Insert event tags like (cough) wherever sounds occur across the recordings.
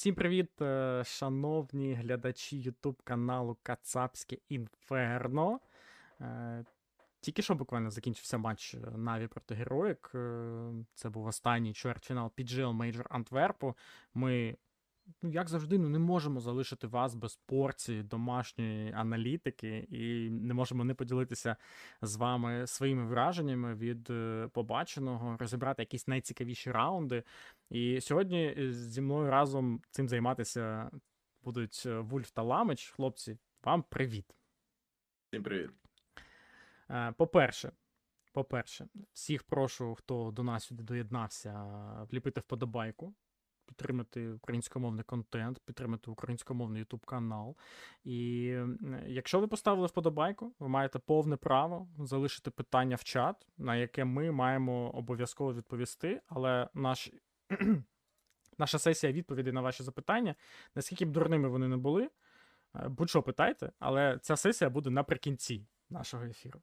Всім привіт, е, шановні глядачі Ютуб каналу Кацапське Інферно. Е, Тільки що буквально закінчився матч е, Наві проти Героїк. Це був останній чвертьфінал PGL Major Антверпу. Ми, ну як завжди, ну не можемо залишити вас без порції домашньої аналітики і не можемо не поділитися з вами своїми враженнями від е, побаченого, розібрати якісь найцікавіші раунди. І сьогодні е, зі мною разом цим займатися будуть е, Вульф та Ламич. Хлопці, вам привіт. Всім привіт. По-перше, по-перше, всіх прошу, хто до нас сюди доєднався, вліпити вподобайку, підтримати українськомовний контент, підтримати українськомовний YouTube канал. І якщо ви поставили вподобайку, ви маєте повне право залишити питання в чат, на яке ми маємо обов'язково відповісти. Але наш, (clears throat) наша сесія відповідей на ваші запитання, наскільки б дурними вони не були, е, будь-що питайте, але ця сесія буде наприкінці нашого ефіру.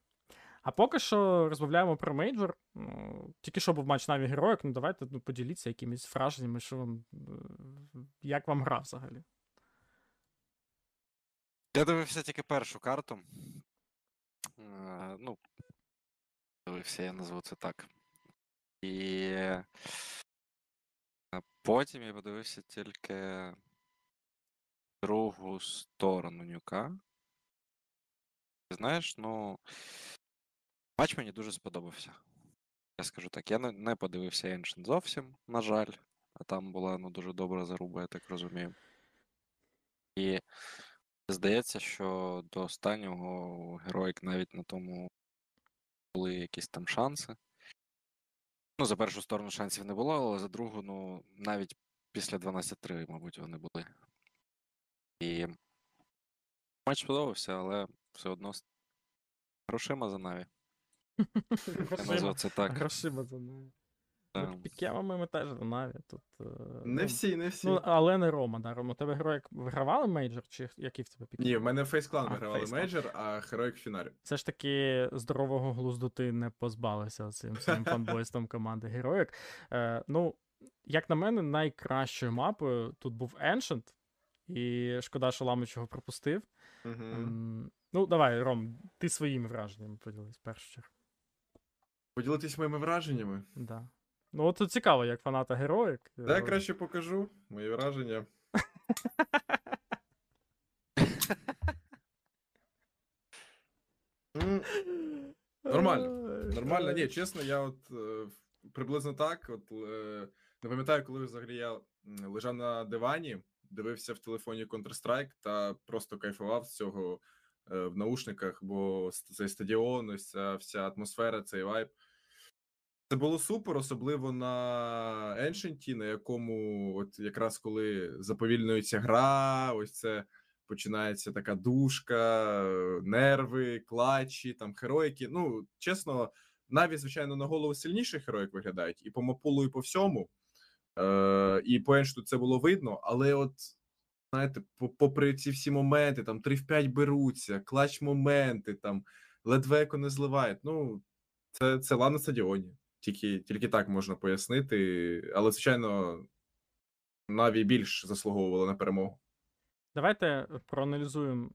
А поки що розмовляємо про мейджор. Ну, Тільки що був матч Наві Героїк, ну давайте ну, поділіться якимись враженнями, що вам, е, як вам гра взагалі. Я дивився тільки першу карту. Е, Ну, дивився, я назву це так. І е, потім я подивився тільки другу сторону нюка. Знаєш, ну. Матч мені дуже сподобався. Я скажу так, я не, подивився Ancient зовсім, на жаль. А там була ну, дуже добра заруба, я так розумію. І здається, що до останнього героїк навіть на тому були якісь там шанси. Ну, за першу сторону шансів не було, але за другу, ну, навіть після 12-3, мабуть, вони були. І матч сподобався, але все одно з грошима за Наві. Я це так. Грошима за. Да. Пікемами ми теж Наві. Тут, е, Не ну, всі, не всі. Ну, але не Рома, да. Рома, у тебе Heroic вигравали мейджор, чи який в тебе пік? Ні, в мене FaZe Clan вигравали мейджор, а Heroic в фіналі. Все ж таки здорового глузду ти не позбавився цим своїм фанбойством команди Heroic. Е, ну, як на мене, найкращою мапою тут був Ancient, і шкода, що Ламич його пропустив. Угу. М, Ну, давай, Ром, ти своїми враженнями поділись в першу чергу. Поділитись моїми враженнями. Да. Ну, от тут цікаво, як фаната Героїк. Да, я е, краще покажу мої враження. М, Нормально, Нормально, ні, чесно, я от е, приблизно так. От е, не пам'ятаю, коли взагалі я м, лежав на дивані, дивився в телефоні Counter-Strike та просто кайфував з цього е, в наушниках, бо с- цей стадіон, ось ця вся атмосфера, цей вайб. Це було супер, особливо на Ancient, на якому, от якраз коли заповільнюється гра, ось це починається така душка, нерви, клатчі, там героїки. Ну, чесно, навіть, звичайно, на голову сильніших героїк виглядають, і по мапулу, і по всьому. Е, і по Еншту це було видно, але от. Знаєте, попри ці всі моменти, там 3 в 5 беруться, клач моменти, там ледве не зливають. Ну, це, це ла на стадіоні. Тільки, тільки так можна пояснити. Але, звичайно, Наві більш заслуговували на перемогу. Давайте проаналізуємо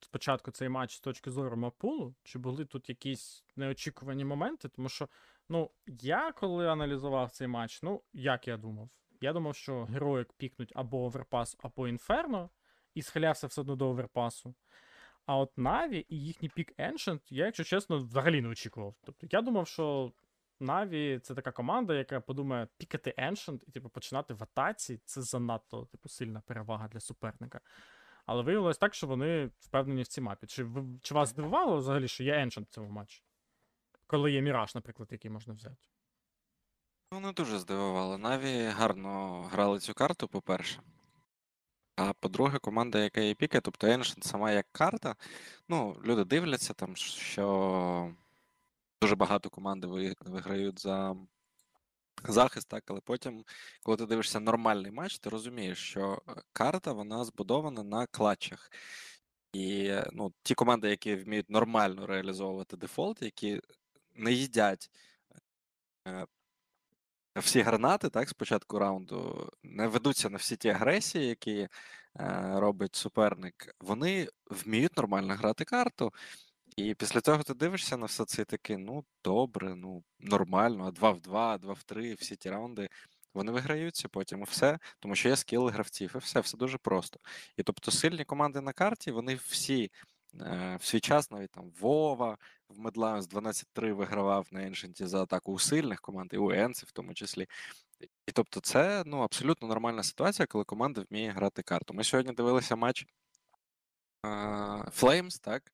спочатку цей матч з точки зору мап-пулу. Чи були тут якісь неочікувані моменти? Тому що, ну, я коли аналізував цей матч, ну, як я думав? Я думав, що Heroic пікнуть або оверпас, або інферно, і схилявся все одно до оверпасу. А от Наві і їхній пік Ancient, я, якщо чесно, взагалі не очікував. Тобто я думав, що Наві це така команда, яка подумає пікати Ancient і типу, починати в атаці. Це занадто типу, сильна перевага для суперника. Але виявилось так, що вони впевнені в цій мапі. Чи, чи вас здивувало взагалі, що є Ancient в цьому матчі? Коли є Міраж, наприклад, який можна взяти. Ну, не дуже здивувало. Наві гарно грали цю карту, по-перше. А по-друге, команда, яка її пікає, тобто Ancient сама як карта. Ну, люди дивляться там, що дуже багато команди ви- виграють за захист, так, але потім, коли ти дивишся нормальний матч, ти розумієш, що е, карта вона збудована на клатчах. І ну, ті команди, які вміють нормально реалізовувати дефолт, які не їдять е, всі гранати, так, з раунду, не ведуться на всі ті агресії, які е, робить суперник, вони вміють нормально грати карту. І після цього ти дивишся на все це і такий, ну добре, ну нормально, а 2 в 2, 2 в 3, всі ті раунди. Вони виграються потім і все, тому що є скіли гравців, і все, все дуже просто. І тобто сильні команди на карті, вони всі е, в свій час, навіть там Вова в Медлаус 12-3 вигравав на Еншенті за атаку у сильних команд, і у Енси в тому числі. І тобто, це ну, абсолютно нормальна ситуація, коли команда вміє грати карту. Ми сьогодні дивилися матч Флеймс, так?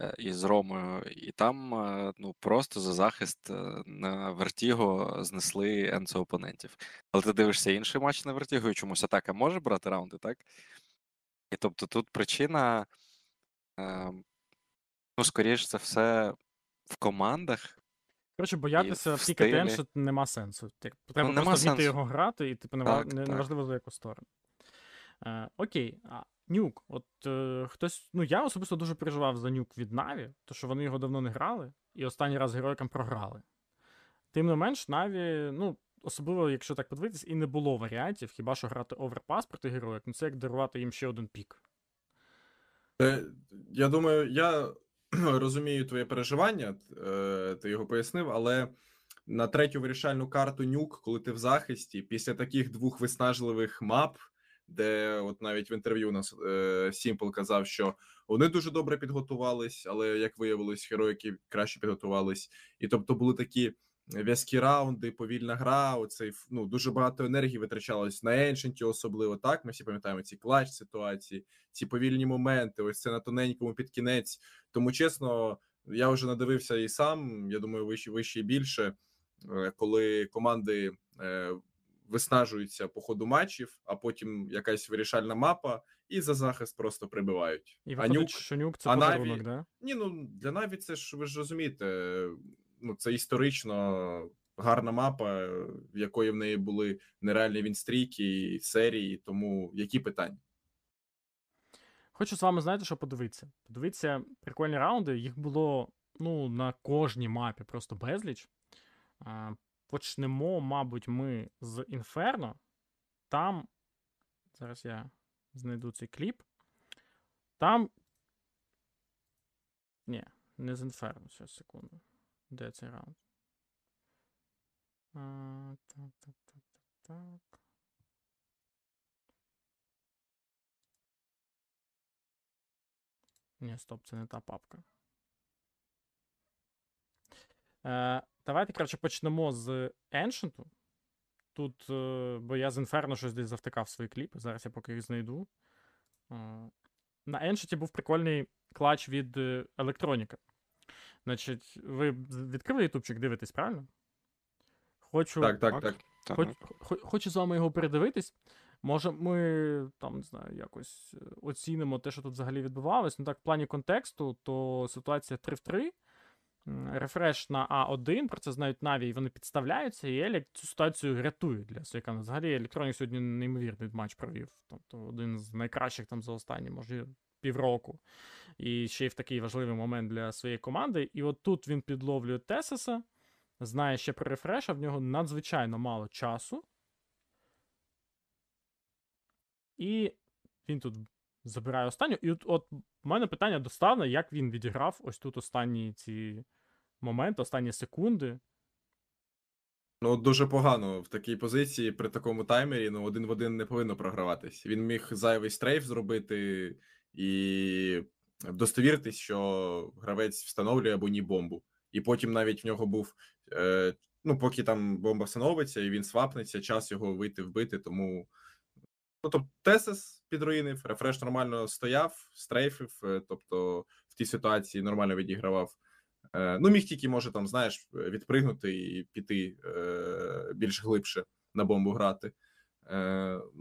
Е, із Ромою, і там е, ну просто за захист е, на Вертіго знесли енцо опонентів. Але ти дивишся інший матч на Вертіго, і чомусь атака може брати раунди, так? І тобто тут причина, ну, скоріш за все, в командах. Коротше, боятися в пікати Ancient нема сенсу. Треба ну, просто вміти сенсу. його грати, і типу, неважливо за яку сторону. Е, Окей, Nuke, от е, хтось. Ну, я особисто дуже переживав за Nuke від Наві, тому що вони його давно не грали, і останній раз героїкам програли. Тим не менш, Наві, ну, особливо, якщо так подивитись, і не було варіантів, хіба що грати оверпас проти героїк, ну це як дарувати їм ще один пік. Е, я думаю, я (clears throat) розумію твоє переживання, е, ти його пояснив, але на третю вирішальну карту нюк, коли ти в захисті, після таких двох виснажливих мап де от навіть в інтерв'ю нас е, казав, що вони дуже добре підготувались, але як виявилось, героїки краще підготувались, і тобто були такі. В'язкі раунди, повільна гра. Оцей ну дуже багато енергії витрачалось на Еншенті, особливо так. Ми всі пам'ятаємо ці клач ситуації, ці повільні моменти. Ось це на тоненькому під кінець. Тому чесно, я вже надивився і сам. Я думаю, вище вище і більше, е, коли команди е, виснажуються по ходу матчів, а потім якась вирішальна мапа, і за захист просто прибивають. І виходить, Анюк, що нюк це подарунок, Наві... да? Ні, ну для Наві це ж ви ж розумієте, ну це історично гарна мапа, в якої в неї були нереальні вінстрійки, серії, тому які питання? Хочу з вами, знаєте, що подивитися. Подивіться, прикольні раунди, їх було ну, на кожній мапі просто безліч. Почнемо, мабуть, ми з Інферно. Там. Зараз я знайду цей кліп. Там. Ні, не з Інферно, зараз секунду. Де цей раунд? Так, так, так, так, так. Ні, стоп, це не та папка. Е, Давайте, коротше, почнемо з Ancient. Тут, е, бо я з Inferno щось десь завтикав свої кліпи. Зараз я поки їх знайду. Е, на Ancient був прикольний клач від електроніка. Значить, ви відкрили ютубчик, дивитесь, правильно? Хочу так, так, так. Хоч, хочу з вами його передивитись. Може, ми там не знаю, якось оцінимо те, що тут взагалі відбувалось. Ну так, в плані контексту, то ситуація 3 в 3 рефреш на А1, про це знають Наві, і вони підставляються, і Елік цю ситуацію рятує для Суяка. Взагалі, Електронік сьогодні неймовірний матч провів. Тобто один з найкращих там за останні, може, півроку. І ще й в такий важливий момент для своєї команди. І от тут він підловлює Тесеса, знає ще про рефреш, а в нього надзвичайно мало часу. І він тут забирає останню. І от, от у мене питання доставне, як він відіграв ось тут останні ці моменти, останні секунди. Ну, дуже погано в такій позиції при такому таймері ну, один в один не повинно програватись. Він міг зайвий стрейф зробити і достовіритись, що гравець встановлює або ні бомбу. І потім навіть в нього був. Е, Ну, поки там бомба встановиться і він свапнеться, час його вийти вбити, тому Ну, тобто, Тесес підруїнив, рефреш нормально стояв, стрейфив, е, тобто в тій ситуації нормально відігравав. Е, ну, міг тільки, може, там, знаєш, відпригнути і піти е, більш глибше на бомбу грати.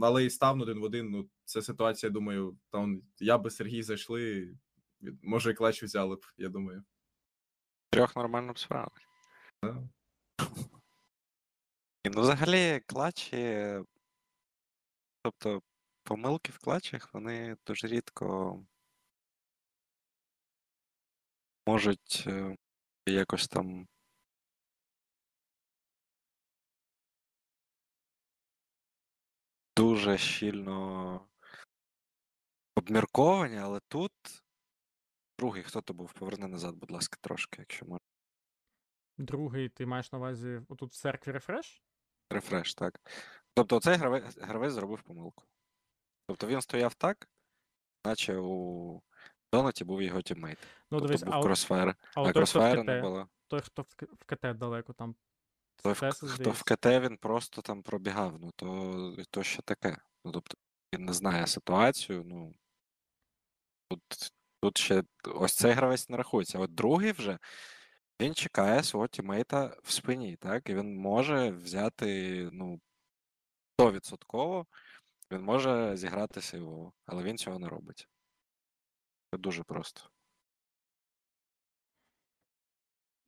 Але і став один в один. Ну, це ситуація, думаю, там я би Сергій зайшли, може, і клач взяли б, я думаю. Трьох нормально б справили. Yeah. Ну, взагалі, клачі Тобто помилки в клатчах, вони дуже рідко можуть е, якось там дуже щільно обмірковані, але тут. Другий, хто то був? Поверни назад, будь ласка, трошки, якщо можна. Другий, ти маєш на увазі отут в церкві refrezh? Рефреш, так. Тобто оцей гравець, гравець зробив помилку. Тобто він стояв так, наче у Донаті був його тіммейт. Ну, тобто дивись, був а, от, crossfire. а от той, хто в crossfire на КТ, було. той, хто в, К- в КТ далеко там. Той, в, хто в здається. КТ він просто там пробігав, ну то, то ще таке. Ну, тобто він не знає ситуацію, ну. Тут, тут ще ось цей гравець не рахується. От другий вже він чекає свого тімейта в спині, так? І він може взяти, ну, 100% він може зіграти сейвово, але він цього не робить. Це дуже просто.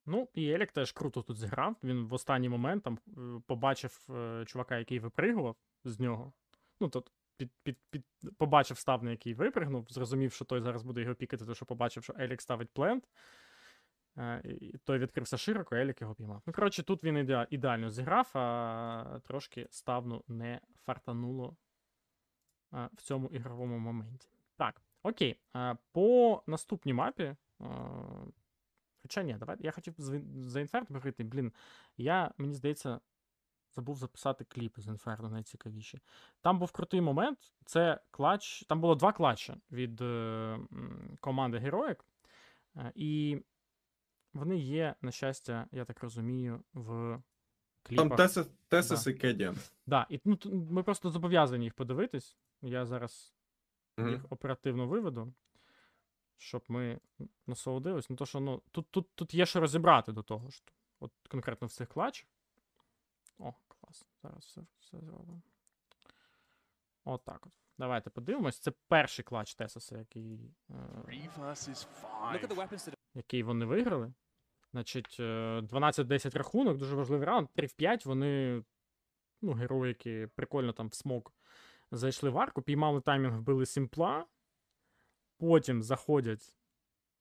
Ну, і Елік теж круто тут зіграв. Він в останній момент там е, побачив е, чувака, який випригував з нього. Ну, тут під, під, під, побачив став, на який випригнув, зрозумів, що той зараз буде його пікати, тому що побачив, що Елік ставить плент. Е, той відкрився широко, Елік його піймав. Ну, коротше, тут він іде, ідеально зіграв, а трошки ставну не фартануло е, в цьому ігровому моменті. Так, окей. Е, по наступній мапі. е, Хоча ні, давай. Я хотів за Інферно поговорити. Блін, я, мені здається, забув записати кліпи з Інферно найцікавіші. Там був крутий момент. Це клач. Там було два клатча від е, команди Героїк. І вони є, на щастя, я так розумію, в кліпах. Там Тесис і Кедіан. Да, і ну, ми просто зобов'язані їх подивитись. Я зараз їх оперативно виведу, щоб ми насолодились. Ну, то, що, ну, тут, тут, тут є що розібрати до того ж. От конкретно в цих клатчах. О, клас. Зараз все, все зробимо. От так от. Давайте подивимось. Це перший клатч Тесоса, який, е, Який вони виграли. Значить, е, 12-10 рахунок, дуже важливий раунд. 3 в 5 вони, ну, героїки, прикольно там в смок зайшли в арку, піймали таймінг, вбили сімпла. Потім заходять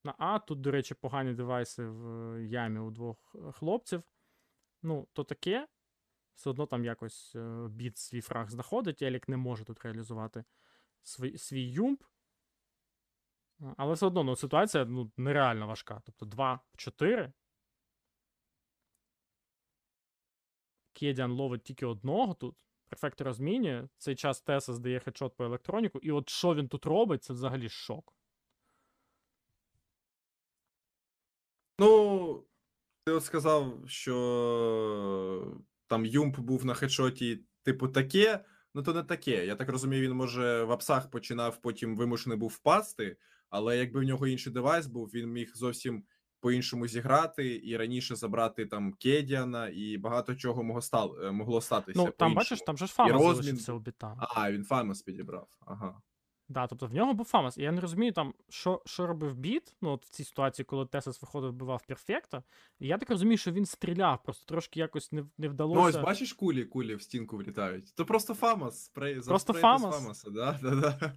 на А. Тут, до речі, погані девайси в ямі у двох е, хлопців. Ну, то таке. Все одно там якось е, біт свій фраг знаходить. Електронік не може тут реалізувати свій, свій UMP. А, Але все одно ну, ситуація ну, нереально важка. Тобто 2 в 4. Кедіан ловить тільки одного тут. Перфекто розмінює. Цей час Тесес здає хедшот по електроніку. І от що він тут робить, це взагалі шок. Ну, ти от сказав, що там UMP був на хедшоті, типу, таке. Ну, то не таке. Я так розумію, він може в апсах починав, потім вимушений був впасти, але якби в нього інший девайс був, він міг зовсім по-іншому зіграти і раніше забрати там Кедіана, і багато чого могло, стал, е, могло статися. Ну, там бачиш, там же ж FAMAS розмін залишився у біта. А, він FAMAS підібрав. Ага. Да, тобто в нього був FAMAS. І я не розумію, там, що, що робив біт, ну, от в цій ситуації, коли Тесес виходив, вбивав Перфекто. І я так розумію, що він стріляв, просто трошки якось не, не вдалося. Ну, ось бачиш, кулі, кулі в стінку влітають. То просто Фамас, спрей, Просто Фамас? Фамаса, да, (laughs) да, да.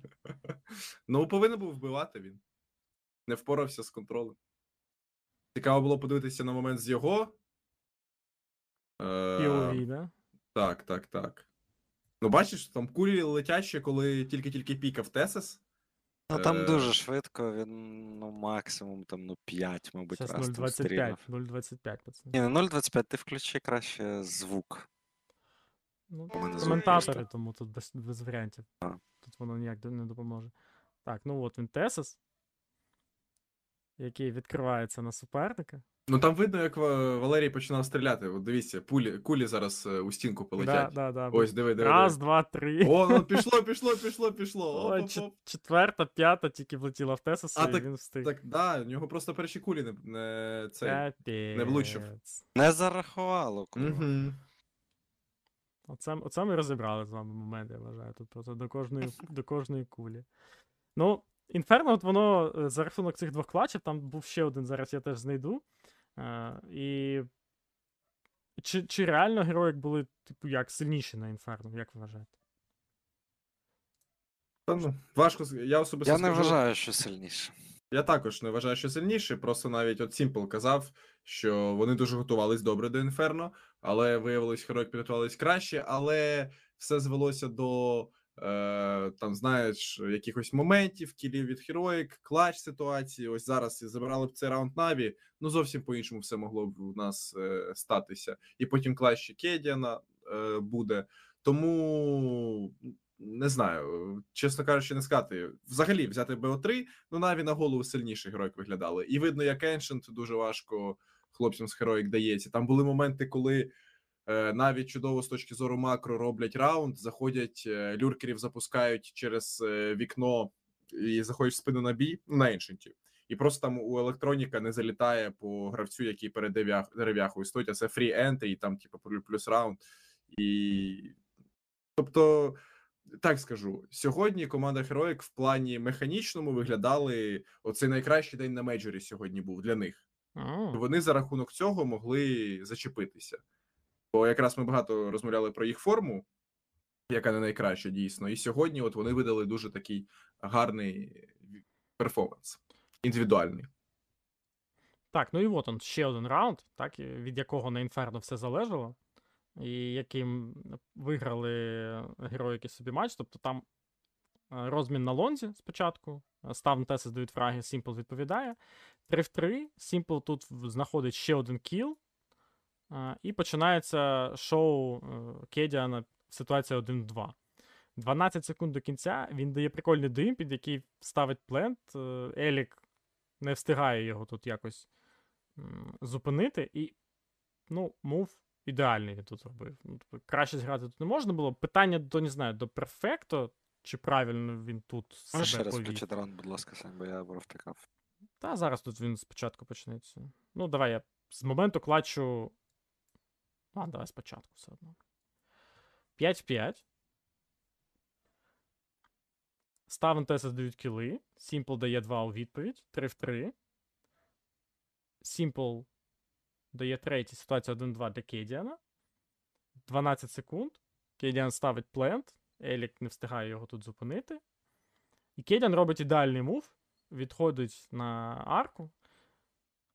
Ну, повинен був вбивати він. Не впорався з контролем. Цікаво було подивитися на момент з його. Е, POV, да? Так, так, так. Ну, бачиш, там кулі летять ще, коли тільки-тільки пікав Тесес. Ну там Е. дуже швидко, він ну, максимум там, ну, 5, мабуть, Зараз раз там 0.25, стріляв. 0.25, пацани. Ні, не 0.25, ти включи краще звук. Ну, У мене звук коментатори, просто. тому тут без, без варіантів. А. Тут воно ніяк до- не допоможе. Так, ну от він Тесас, який відкривається на суперника. Ну там видно, як Валерій починав стріляти. От дивіться, пулі, кулі зараз е, у стінку полетять. да, да. Ось, диви, диви. Раз, диви. два, три. О, ну, (laughs) пішло, пішло, пішло, пішло. Ой, Оп, оп, оп. четверта, п'ята тільки влетіла в Тесаса, А, і так- він встиг. Так, да, у нього просто перші кулі не, не цей. Капець. влучив. Не зарахувало, курва. Угу. Оце, оце ми розібрали з вами момент, я вважаю. Тут просто до кожної, до кожної кулі. Ну, Інферно, от воно е, за рахунок цих двох клатчів, там був ще один, зараз я теж знайду. Е, і. Чи, чи реально героїк були, типу, як сильніші на Інферно, як ви вважаєте? Та, ну, важко. Я особисто Я не скажу, вважаю, що сильніше. Я також не вважаю, що сильніше. Просто навіть от Сімпл казав, що вони дуже готувались добре до Інферно, але виявилось, Heroic підготувались краще. Але все звелося до там, знаєш, якихось моментів, кілів від Heroic, clutch ситуації. Ось зараз і забрали б цей раунд Наві. Ну зовсім по-іншому все могло б у нас е, статися. І потім clutch ще Кедіана е, буде. Тому не знаю, чесно кажучи, не сказати. Взагалі взяти БО3, ну наві на голову сильніший героїк виглядали. І видно, як Ancient дуже важко хлопцям з Heroic дається. Там були моменти, коли. Е, навіть чудово з точки зору макро роблять раунд, заходять е, люркерів, запускають через е, вікно і заходять в спину на бій ну, на іншенті. І просто там у електроніка не залітає по гравцю, який перед дерев'яхою стоїть, а це фрі ентрі, там, типу, плюс раунд. І тобто, так скажу, сьогодні команда Heroic в плані механічному виглядали оцей найкращий день на мейджорі сьогодні був для них. Mm. Вони за рахунок цього могли зачепитися. Бо якраз ми багато розмовляли про їх форму, яка не найкраща дійсно. І сьогодні от вони видали дуже такий гарний перформанс, індивідуальний. Так, ну і от он ще один раунд, так, від якого на Інферно все залежало, і яким виграли героїки собі матч. Тобто там е, розмін на лонзі спочатку, став на Теси здають фраги, Сімпл відповідає. 3 в 3. Сімпл тут знаходить ще один кіл. І починається шоу е, Кедіана ситуація 1-2. 12 секунд до кінця він дає прикольний дим, під який ставить плент. Е, Елік не встигає його тут якось зупинити. І, ну, мув ідеальний він тут зробив. Ну, тобто, краще зграти тут не можна було. Питання до не знаю, до перфекто, чи правильно він тут. Себе ще раз повів. включити раунд, будь ласка, Сань, бо я провтикав. Та зараз тут він спочатку почнеться. Ну, давай я з моменту клачу а, давай спочатку все одно. 5 в 5. Ставен Теса дають кіли. Simple дає 2 у відповідь. 3 в 3. Simple дає третій. Ситуація 1-2 для Кедіана. 12 секунд. Кедіан ставить плент. Елік не встигає його тут зупинити. І Кедіан робить ідеальний мув. Відходить на арку.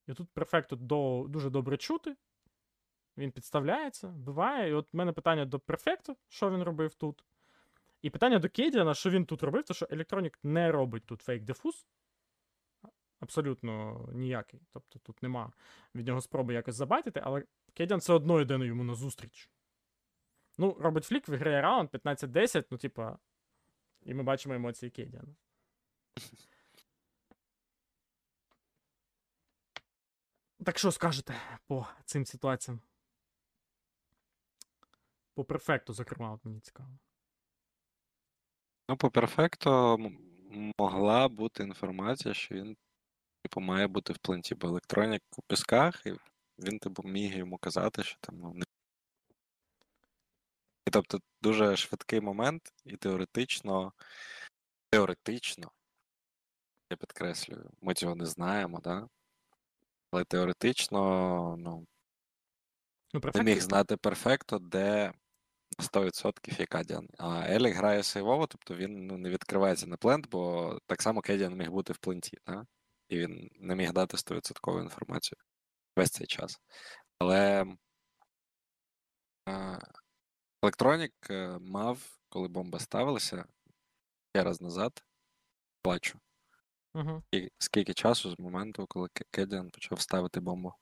І тут префекту до, дуже добре чути. Він підставляється, буває. І от в мене питання до префекту, що він робив тут. І питання до Кедіана, що він тут робив, то що Electronic не робить тут фейк дефуз. Абсолютно ніякий. Тобто тут нема від нього спроби якось забайтити, але Кедіан все одно йде йому на зустріч. Ну, робить флік, виграє раунд 15-10, ну, типа. І ми бачимо емоції Кедіана. Так що скажете по цим ситуаціям? По перфекту, зокрема, от мені цікаво. Ну, по перфекту могла бути інформація, що він, типу, має бути в пленті, бо електронік у пісках, і він, типу, міг йому казати, що там ну, не. І тобто дуже швидкий момент, і теоретично, теоретично, я підкреслюю, ми цього не знаємо, да? Але теоретично, ну, Ну, не міг знати перфекто, де 100% є Кадіан. А Елік грає сейвово, тобто він ну, не відкривається на плент, бо так само Кедіан міг бути в пленті, да? і він не міг дати 100% інформацію весь цей час. Але Електронік мав, коли бомба ставилася, ще раз назад, плачу. Угу. І скільки часу з моменту, коли Кедіан почав ставити бомбу?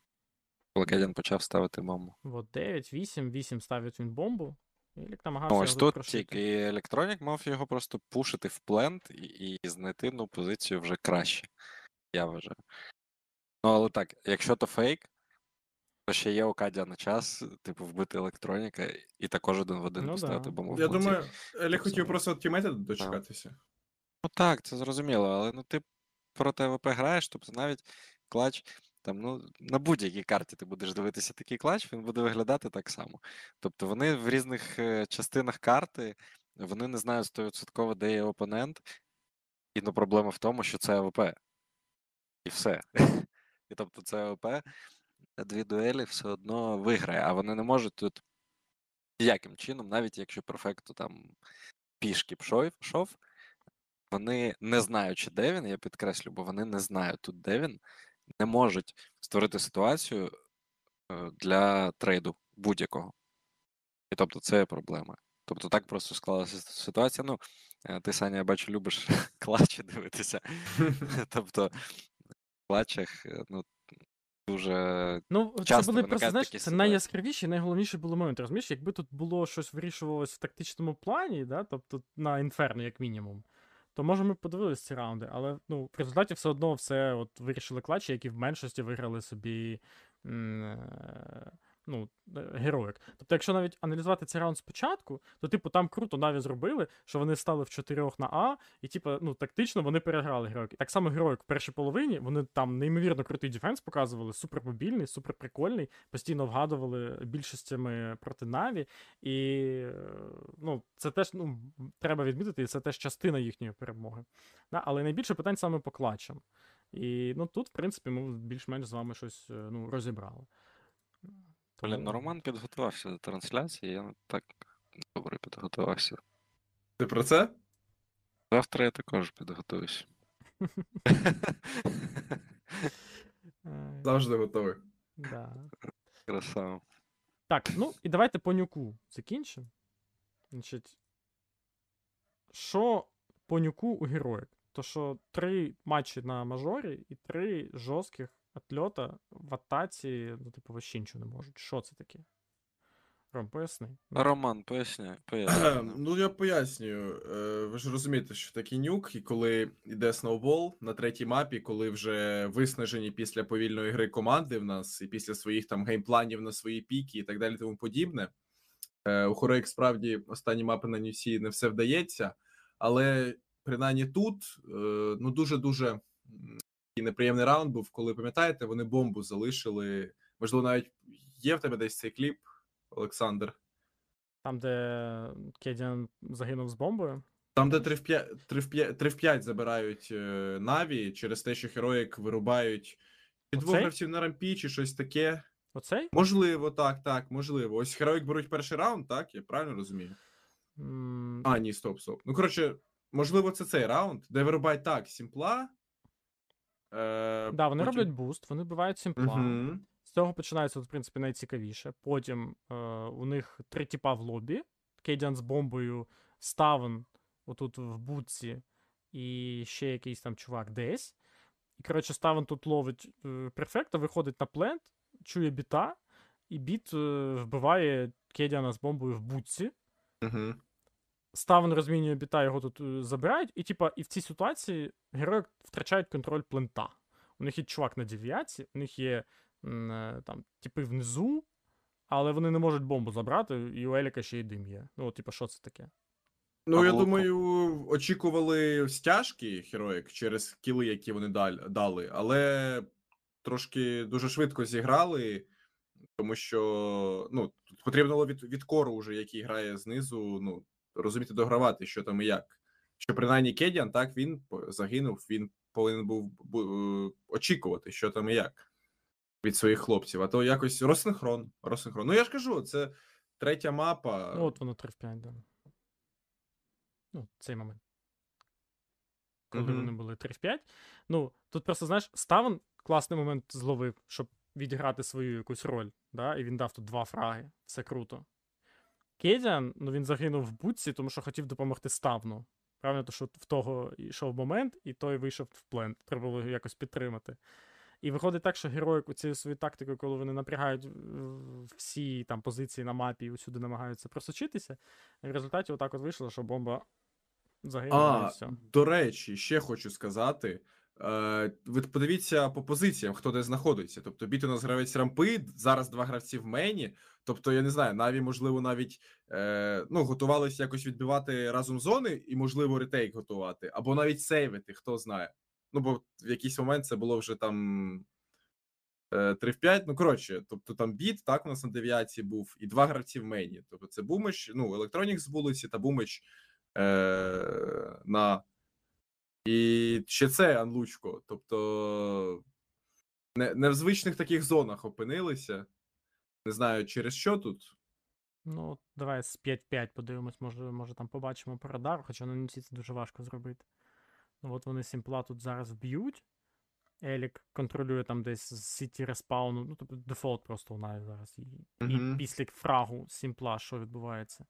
Коли Кедіан почав ставити бомбу. От 9, 8, 8 ставить він бомбу. І Елік Ну, намагався ось тут прошити. тільки електронік мав його просто пушити в плент і, і знайти ну, позицію вже краще. Я вважаю. Ну, але так, якщо то фейк, то ще є у Кадіана час, типу, вбити електроніка і також один в один Ну поставити да. бомбу в Я думаю, Елі хотів просто від тімейта дочекатися. Ну так, це зрозуміло, але ну ти проти АВП граєш, тобто навіть клач, там, ну, на будь-якій карті ти будеш дивитися такий клач, він буде виглядати так само. Тобто вони в різних е, частинах карти, вони не знають 100% де є опонент, і ну, проблема в тому, що це АВП. І все. (laughs) І тобто це АВП, дві дуелі все одно виграє, а вони не можуть тут ніяким чином, навіть якщо перфекту там пішки пшов, вони, не знаючи, де він, я підкреслю, бо вони не знають тут, де він, не можуть створити ситуацію е, для трейду будь-якого. І тобто це є проблема. Тобто так просто склалася ситуація. Ну, е, ти, Саня, я бачу, любиш (laughs) клатчі дивитися. (laughs) (laughs) Тобто, в клатчах, е, ну, дуже. Ну, це Часто були просто, знаєш, це найяскравіші, найголовніші були моменти. Розумієш, якби тут було щось вирішувалось в тактичному плані, да, тобто на інферно, як мінімум, то може ми подивилися ці раунди, але ну, в результаті все одно все от вирішили клатчі, які в меншості виграли собі. м, е, Ну, е, героїк. Тобто, якщо навіть аналізувати цей раунд спочатку, то, типу, там круто Наві зробили, що вони стали в чотирьох на А, і, типу, ну, тактично вони переграли героїк. Так само героїк в першій половині, вони там неймовірно крутий дефенс показували, супер мобільний, супер прикольний, постійно вгадували більшостями проти Наві. І е, ну, це теж ну, треба відмітити, і це теж частина їхньої перемоги. Да? Але найбільше питань саме по клатчам. І ну, тут, в принципі, ми більш-менш з вами щось е, ну, розібрали. Блін, ну Роман підготувався до трансляції, я не так добре підготувався. Ти про це? Завтра я також підготуюсь. (laughs) Завжди готовий. да. Красава. Так, ну і давайте по нюку закінчимо. Значить, що по нюку у героїк? То що три матчі на мажорі і три жорстких атльота в атаці, ну, типу, вообще нічого не можуть. Що це таке? Ром, поясни. Ну, Роман, поясняй, поясняй. (clears throat) Ну, я пояснюю. Е, Ви ж розумієте, що такий нюк, і коли йде сноубол на третій мапі, коли вже виснажені після повільної гри команди в нас, і після своїх там геймпланів на свої піки і так далі, тому подібне. Е, У Heroic справді останні мапи на Нюсі не все вдається, але принаймні тут е, ну дуже-дуже м, такий неприємний раунд був, коли пам'ятаєте, вони бомбу залишили. Можливо, навіть є в тебе десь цей кліп, Олександр. Там, де Кедіан загинув з бомбою. Там, де 3 в 5, 3 в 5, 3 в 5 забирають е, Наві через те, що Heroic вирубають чи двох гравців на рампі, чи щось таке. Оцей? Можливо, так, так, можливо. Ось Heroic беруть перший раунд, так? Я правильно розумію? М, А, ні, стоп, стоп. Ну, коротше, можливо, це цей раунд, де вирубають так, Сімпла. Е, Да, вони потім- роблять буст, вони вбивають сімпла. Мгм. З цього починається, от, в принципі, найцікавіше. Потім е, у них три тіпа в лобі. Кейдіан з бомбою, Ставен отут в будці, і ще якийсь там чувак десь. І, коротше, Ставен тут ловить е, перфекта, виходить на плент, чує біта, і біт е, вбиває Кейдіана з бомбою в будці. Мгм. Ставен розмінює біта, його тут е, забирають, і, типа, і в цій ситуації герої втрачають контроль плента. У них є чувак на дев'ятці, у них є е, там, типи внизу, але вони не можуть бомбу забрати, і у Еліка ще й дим є. Ну, от, типа, що це таке? Ну, я Павло, думаю, очікували стяжки Heroic через кіли, які вони дали, але трошки дуже швидко зіграли, тому що ну, потрібно було від, від кору, уже, який грає знизу, ну, розуміти, догравати, що там і як. Що принаймні Кедіан, так, він загинув, він повинен був е, очікувати, що там і як від своїх хлопців. А то якось розсинхрон. розсинхрон. Ну, я ж кажу, це третя мапа. Ну, от воно 3 в 5, да. Ну, цей момент. Коли Мгм. вони були 3 в 5. Ну, тут просто, знаєш, Ставен класний момент зловив, щоб відіграти свою якусь роль. Да? І він дав тут два фраги. Все круто. Кедіан, ну він загинув в бутці, тому що хотів допомогти Ставну. Правильно, то що в того йшов момент, і той вийшов в плент. Треба було його якось підтримати. І виходить так, що героїк цією своєю тактикою, коли вони напрягають всі там позиції на мапі і усюди намагаються просочитися. І в результаті отак от вийшло, що бомба загинула і все. до речі, ще хочу сказати. Е, ви подивіться по позиціям, хто де знаходиться. Тобто, біт у нас гравець рампи, зараз два гравці в мені. Тобто, я не знаю, Наві, можливо, навіть е, ну, готувалися якось відбивати разом зони, і, можливо, ретейк готувати, або навіть сейвити, хто знає. Ну, бо в якийсь момент це було вже там е, 3 в 5. Ну, коротше, тобто там біт, так, у нас на дев'ятці був, і два гравці в мені. Тобто, це Бумич, ну, Електронік з вулиці та Бумич е, на. І ще це Анлучко. Тобто не, не в звичних таких зонах опинилися. Не знаю, через що тут. Ну, давай з 5-5 подивимось, може, може там побачимо по радару, хоча на носі це дуже важко зробити. Ну, от вони Сімпла тут зараз вб'ють. Елік контролює там десь з CT респауну. Ну, тобто дефолт просто у Наві зараз. І, і після фрагу Сімпла, що відбувається.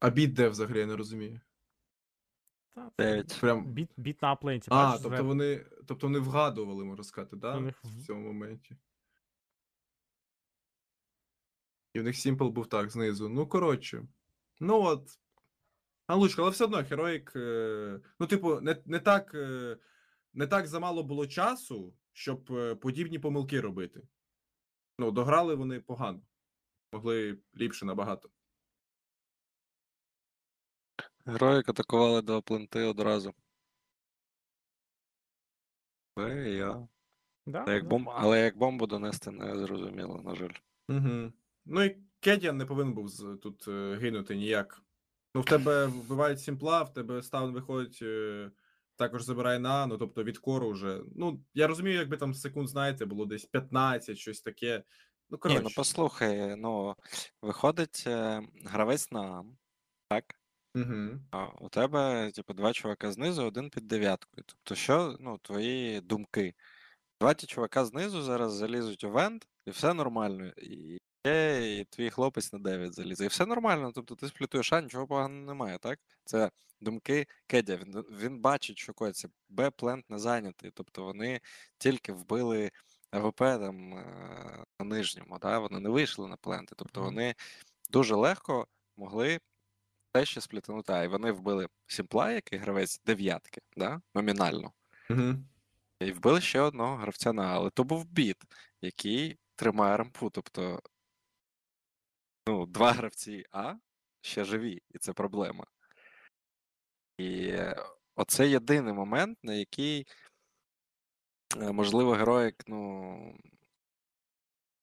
А біт де взагалі, я не розумію. Та, Дев'ять. Прям. Біт, біт на А-пленті. А, бачиш, тобто зверху. вони, тобто вони вгадували, можна сказати, да? Них в в- цьому моменті. І в них Сімпл був так, знизу. Ну, коротше. Ну от. Галучка, але все одно Heroic, е, Ну, типу, не, не так. е, Не так замало було часу, щоб е, подібні помилки робити. Ну, дограли вони погано. Могли ліпше набагато. Героїк атакували до пленти одразу. Але я. Да, Та як да. бомб... Але як бомбу донести не зрозуміло, на жаль. Угу. Ну і Кедіан не повинен був з- тут е, гинути ніяк. Ну, в тебе вбивають сімпла, в тебе стаун виходить, е, також забирає на, ну тобто від кору вже. Ну, я розумію, якби там секунд, знаєте, було десь 15, щось таке. Ну, Ні, коротше. ну послухай, ну, виходить е, гравець на так? Угу. А у тебе, типу, два чувака знизу, один під дев'яткою. Тобто, що, ну, твої думки? Два ті чувака знизу зараз залізуть у вент, і все нормально. І є, і твій хлопець на 9 залізе. І все нормально. Тобто ти сплітуєш, а нічого поганого немає, так? Це думки Кедя. Він, він бачить, що коїться. Б плент не зайнятий. Тобто вони тільки вбили АВП там е, на нижньому, да? вони не вийшли на пленти. Тобто вони дуже легко могли те ще сплітанути. А і вони вбили Сімпла, який гравець дев'ятки, да? номінально. Угу. І вбили ще одного гравця на, але то був біт, який тримає рампу. Тобто, ну, два гравці А ще живі, і це проблема. І оце єдиний момент, на який, е, можливо, героїк, ну.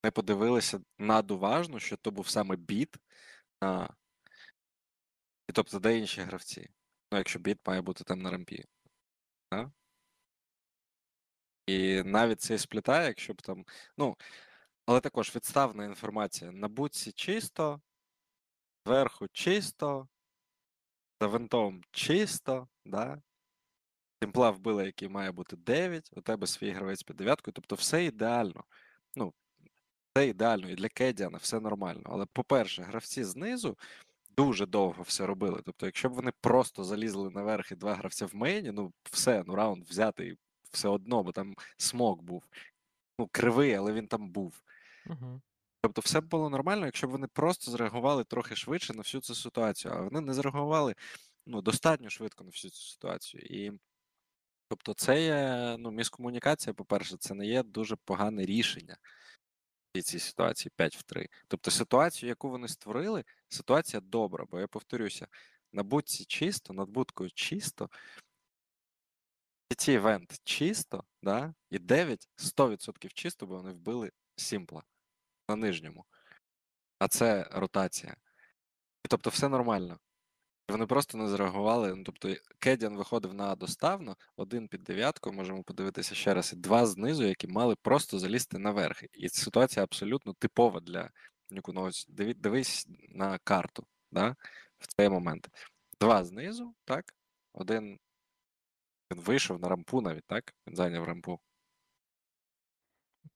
Не подивилися надуважно, що то був саме біт. А, і тобто, де інші гравці? Ну, якщо біт має бути там на рампі. Да? І навіть цей сплітає, якщо б там. Ну, але також відставна інформація. На бутсі чисто, зверху чисто, за винтом чисто, да? Тімпла вбила, який має бути 9, у тебе свій гравець під дев'яткою, тобто все ідеально. Ну, все ідеально, і для Кедіана все нормально. Але, по-перше, гравці знизу дуже довго все робили. Тобто, якщо б вони просто залізли наверх і два гравця в мейні, ну все, ну раунд взятий все одно, бо там смок був. Ну, кривий, але він там був. Угу. Тобто, все б було нормально, якщо б вони просто зреагували трохи швидше на всю цю ситуацію. А вони не зреагували ну, достатньо швидко на всю цю ситуацію. І тобто, це є ну, міскомунікація, по-перше, це не є дуже погане рішення в цій ситуації 5 в 3. Тобто, ситуацію, яку вони створили, ситуація добра, бо я повторюся, на будці чисто, над будкою чисто. Ці івент чисто, да? і 9 100% чисто, бо вони вбили Сімпла на нижньому. А це ротація. І тобто все нормально. Вони просто не зреагували. Ну, тобто, Кедіан виходив на доставно, один під дев'ятку, можемо подивитися ще раз, і два знизу, які мали просто залізти наверх. І ситуація абсолютно типова для Ну, диві- Дивись на карту да? в цей момент. Два знизу, так? Один він вийшов на рампу навіть, так? Він зайняв рампу.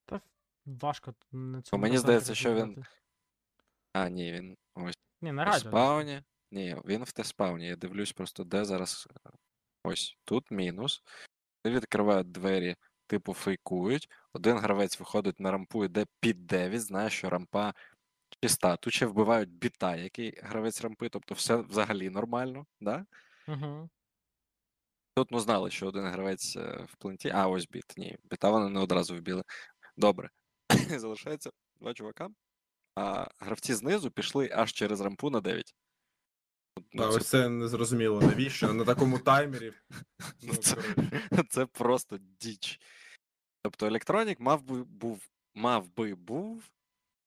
Та важко на цьому. мені здається, що він. А, ні, він ось Ні, на в радіо. спауні. Ні, він в те-спауні. Я дивлюсь просто, де зараз. Ось тут мінус. Відкривають двері, типу фейкують. Один гравець виходить на рампу, йде під 9, знає, що рампа чиста. Тут ще вбивають біта, який гравець рампи, тобто все взагалі нормально, да? Угу. Тут ну знали, що один гравець е, в пленті. А, ось біт. Ні, біта вони не одразу вбили. Добре. (coughs) Залишається два чувака, а гравці знизу пішли аж через рампу на 9. Ну, А це ось це не зрозуміло, навіщо? На такому таймері. (laughs) Ну, Це, (laughs) це просто діч. Тобто електронік мав би був, мав би був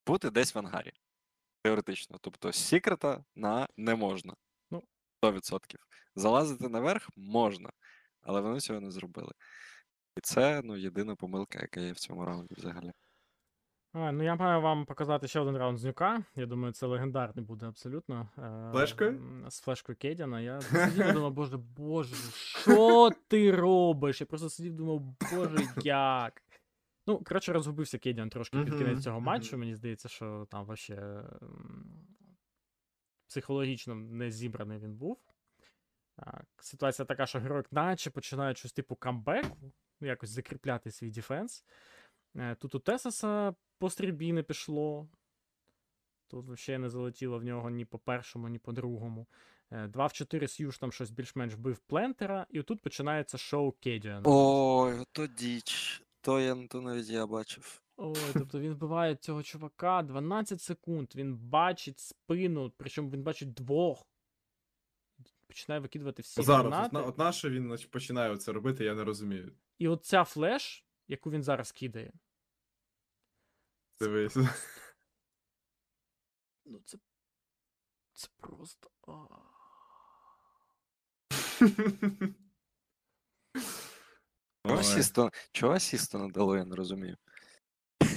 бути десь в ангарі. Теоретично. Тобто секрета на не можна. Ну. 100%. Залазити наверх можна, але вони цього не зробили. І це ну, єдина помилка, яка є в цьому раунді взагалі. А, ну я маю вам показати ще один раунд з нюка. Я думаю, це легендарний буде абсолютно. Е, Флешкою? З флешкою Кедіана. Я сидів і думав, боже, боже, що ти робиш? Я просто сидів думав, боже, як. Ну, коротше, розгубився Кедіан трошки під кінець цього матчу. Мені здається, що там вообще психологічно не зібраний він був. Так, Ситуація така, що героїк наче починає щось типу камбеку, ну, якось закріпляти свій дефенс. Е, Тут у ТесеСа по стрільбі не пішло. Тут ще не залетіло в нього ні по першому, ні по другому. Е, 2 в 4 Сьюш там щось більш-менш вбив плентера, і отут починається шоу Кедіана. Ой, ото діч. То я то навіть я бачив. Ой, тобто він вбиває цього чувака 12 секунд, він бачить спину, причому він бачить двох. Починає викидувати всі Зараз, гранати. от, на- от на він нач- починає це робити, я не розумію. І от ця флеш, яку він зараз кидає, Дивись. (laughs) ну це. Це просто. а. (laughs) Чого асісту, чого асісту не дало, я не розумію.